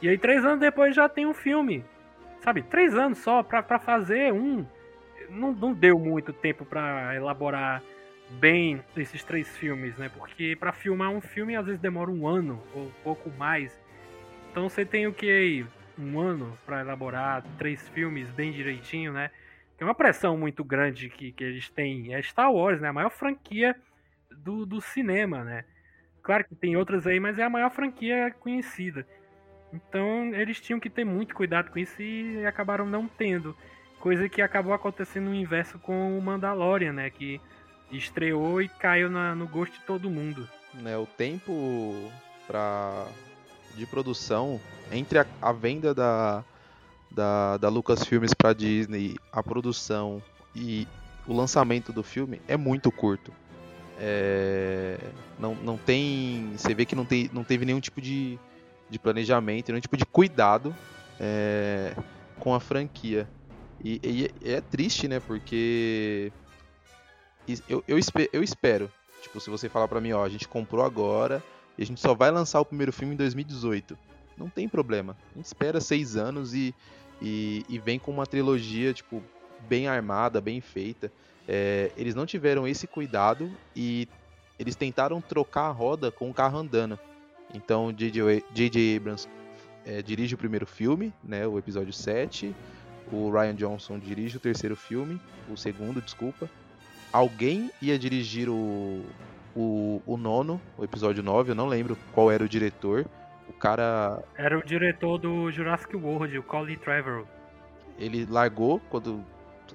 E aí, três anos depois já tem um filme. Sabe? Três anos só pra, pra fazer um. Não, não deu muito tempo pra elaborar bem esses três filmes, né? Porque pra filmar um filme às vezes demora um ano ou pouco mais. Então você tem o que? Um ano pra elaborar três filmes bem direitinho, né? Tem uma pressão muito grande que, que eles têm. É Star Wars, né? A maior franquia do, do cinema, né? Claro que tem outras aí, mas é a maior franquia conhecida. Então eles tinham que ter muito cuidado com isso e acabaram não tendo. Coisa que acabou acontecendo no inverso com o Mandalorian, né? Que estreou e caiu na- no gosto de todo mundo. né, o tempo pra, de produção entre a, a venda da, da, da Lucasfilmes pra Disney, a produção e o lançamento do filme é muito curto. É, não, não tem. Você vê que não, tem, não teve nenhum tipo de, de planejamento, nenhum tipo de cuidado é, com a franquia. E, e é triste, né? Porque eu, eu, eu espero Tipo, se você falar pra mim, ó, a gente comprou agora e a gente só vai lançar o primeiro filme em 2018. Não tem problema. A gente espera seis anos e, e, e vem com uma trilogia, tipo, bem armada, bem feita. É, eles não tiveram esse cuidado e eles tentaram trocar a roda com o carro andando. Então. J.J. Abrams é, dirige o primeiro filme, né, o episódio 7. O Ryan Johnson dirige o terceiro filme, o segundo, desculpa alguém ia dirigir o, o, o nono, o episódio 9, eu não lembro qual era o diretor. O cara, Era o diretor do Jurassic World, o Colin Trevorrow. ele largou, quando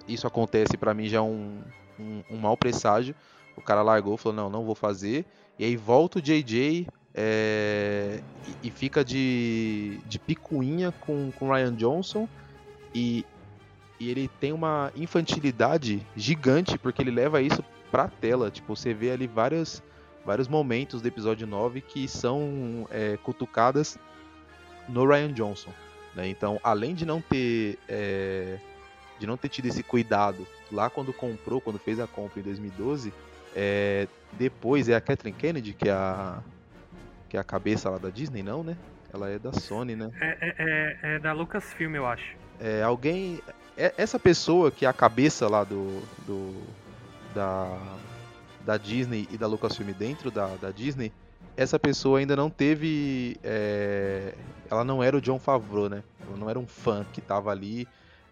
isso acontece pra mim já é um, um, um mau presságio. O cara largou, falou, não, não vou fazer. E aí volta o JJ é, e, e fica de, de picuinha com o Ryan Johnson. E, e ele tem uma infantilidade gigante, porque ele leva isso pra tela. Tipo, você vê ali vários, vários momentos do episódio 9 que são é, cutucadas no Ryan Johnson. né? Então, além de não ter é, de não ter tido esse cuidado lá quando comprou, quando fez a compra em 2012, é, depois é a Kathleen Kennedy, que é a, que é a cabeça lá da Disney, não, né? Ela é da Sony, né? É, é, é, é da Lucasfilm, eu acho. É, alguém. É- essa pessoa que é a cabeça lá do. do da, da Disney e da Lucasfilm dentro da, da Disney, essa pessoa ainda não teve. é, ela não era o John Favreau, né? Ela não era um fã que tava ali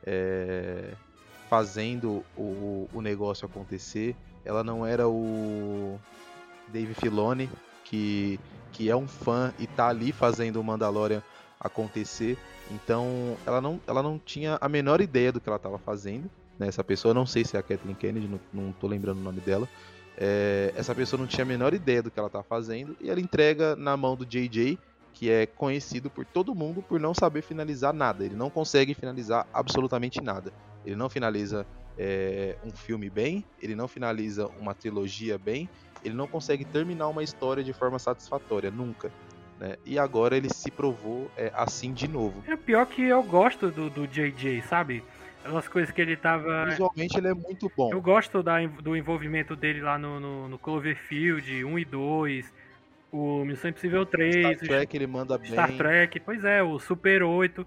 é, fazendo o, o negócio acontecer. Ela não era o Dave Filoni, que, que é um fã e tá ali fazendo o Mandalorian acontecer. Então, ela não, ela não tinha a menor ideia do que ela estava fazendo. Né? Essa pessoa, não sei se é a Kathleen Kennedy, não, não tô lembrando o nome dela. É, essa pessoa não tinha a menor ideia do que ela tá fazendo e ela entrega na mão do JJ, que é conhecido por todo mundo por não saber finalizar nada. Ele não consegue finalizar absolutamente nada. Ele não finaliza é, um filme bem, ele não finaliza uma trilogia bem, ele não consegue terminar uma história de forma satisfatória, nunca. Né? E agora ele se provou é, assim de novo. É pior que eu gosto do, do JJ, sabe? Aquelas coisas que ele tava. Visualmente ele é muito bom. Eu gosto da, do envolvimento dele lá no, no, no Cloverfield 1 e 2, o Missão Impossível 3, Star Trek ele manda bem. Star Trek, pois é, o Super 8.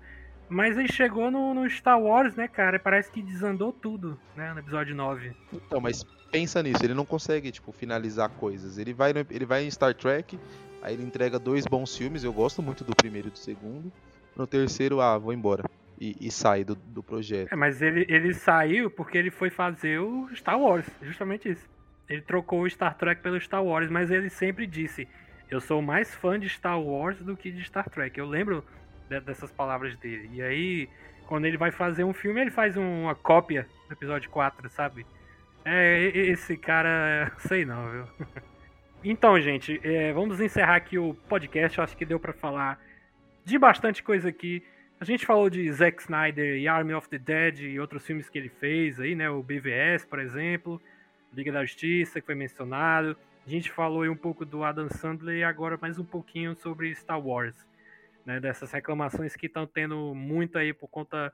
Mas ele chegou no, no Star Wars, né, cara? e Parece que desandou tudo, né, no episódio 9. Então, mas pensa nisso, ele não consegue, tipo, finalizar coisas. Ele vai, ele vai em Star Trek, aí ele entrega dois bons filmes, eu gosto muito do primeiro e do segundo. No terceiro, ah, vou embora. E, e sai do, do projeto. É, mas ele, ele saiu porque ele foi fazer o Star Wars, justamente isso. Ele trocou o Star Trek pelo Star Wars, mas ele sempre disse: Eu sou mais fã de Star Wars do que de Star Trek. Eu lembro de, dessas palavras dele. E aí, quando ele vai fazer um filme, ele faz uma cópia do episódio 4, sabe? É, esse cara, sei não, viu? Então, gente, é, vamos encerrar aqui o podcast. Eu acho que deu para falar de bastante coisa aqui. A gente falou de Zack Snyder e Army of the Dead e outros filmes que ele fez aí, né? O BVS, por exemplo, Liga da Justiça, que foi mencionado. A gente falou aí um pouco do Adam Sandler e agora mais um pouquinho sobre Star Wars, né? Dessas reclamações que estão tendo muito aí por conta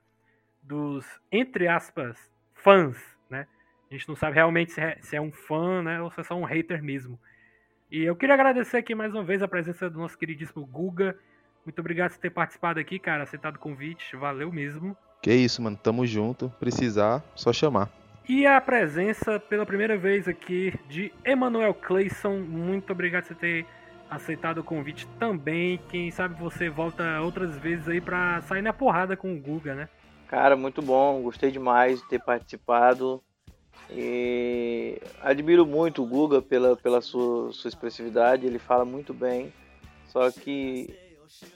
dos, entre aspas, fãs, né? A gente não sabe realmente se é, se é um fã, né? Ou se é só um hater mesmo. E eu queria agradecer aqui mais uma vez a presença do nosso queridíssimo Guga. Muito obrigado por ter participado aqui, cara, aceitado o convite. Valeu mesmo. Que isso, mano. Tamo junto. Precisar, só chamar. E a presença pela primeira vez aqui de Emanuel Clayson. Muito obrigado por ter aceitado o convite também. Quem sabe você volta outras vezes aí pra sair na porrada com o Guga, né? Cara, muito bom. Gostei demais de ter participado. E admiro muito o Guga pela, pela sua, sua expressividade. Ele fala muito bem. Só que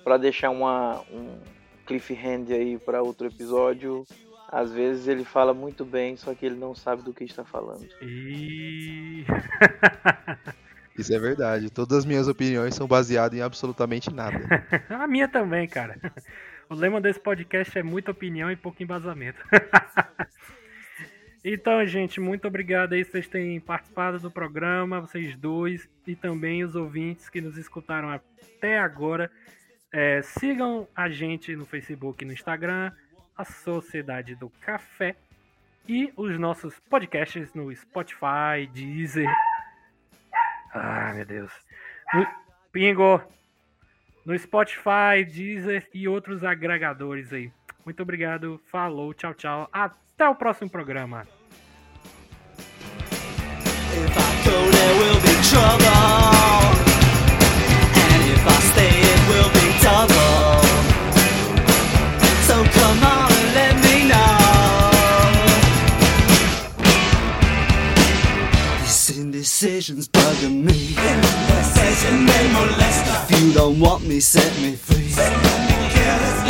para deixar uma, um cliffhanger aí para outro episódio. Às vezes ele fala muito bem, só que ele não sabe do que está falando. E... Isso é verdade. Todas as minhas opiniões são baseadas em absolutamente nada. A minha também, cara. O lema desse podcast é muita opinião e pouco embasamento. Então, gente, muito obrigado aí vocês terem participado do programa, vocês dois, e também os ouvintes que nos escutaram até agora. É, sigam a gente no Facebook e no Instagram, a Sociedade do Café, e os nossos podcasts no Spotify, Deezer. Ah, meu Deus. No, Pingo! No Spotify, Deezer e outros agregadores aí. Muito obrigado, falou, tchau, tchau. Até o próximo programa. And let me. These indecisions bugging me. If you don't want me, set me free.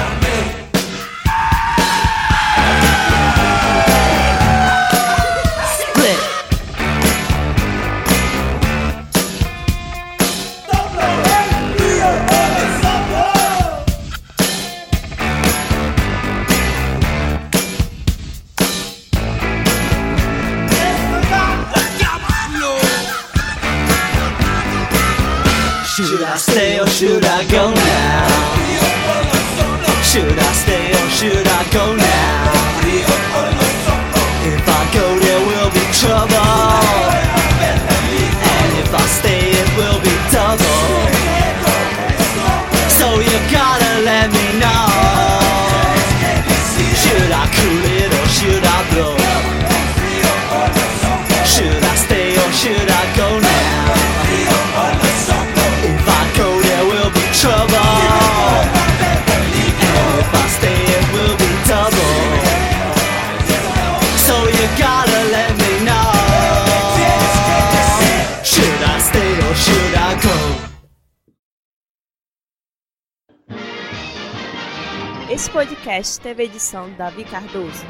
I stay or should I go now? Should I stay or should I go now? If I go, there will be trouble. Podcast teve edição Davi Cardoso.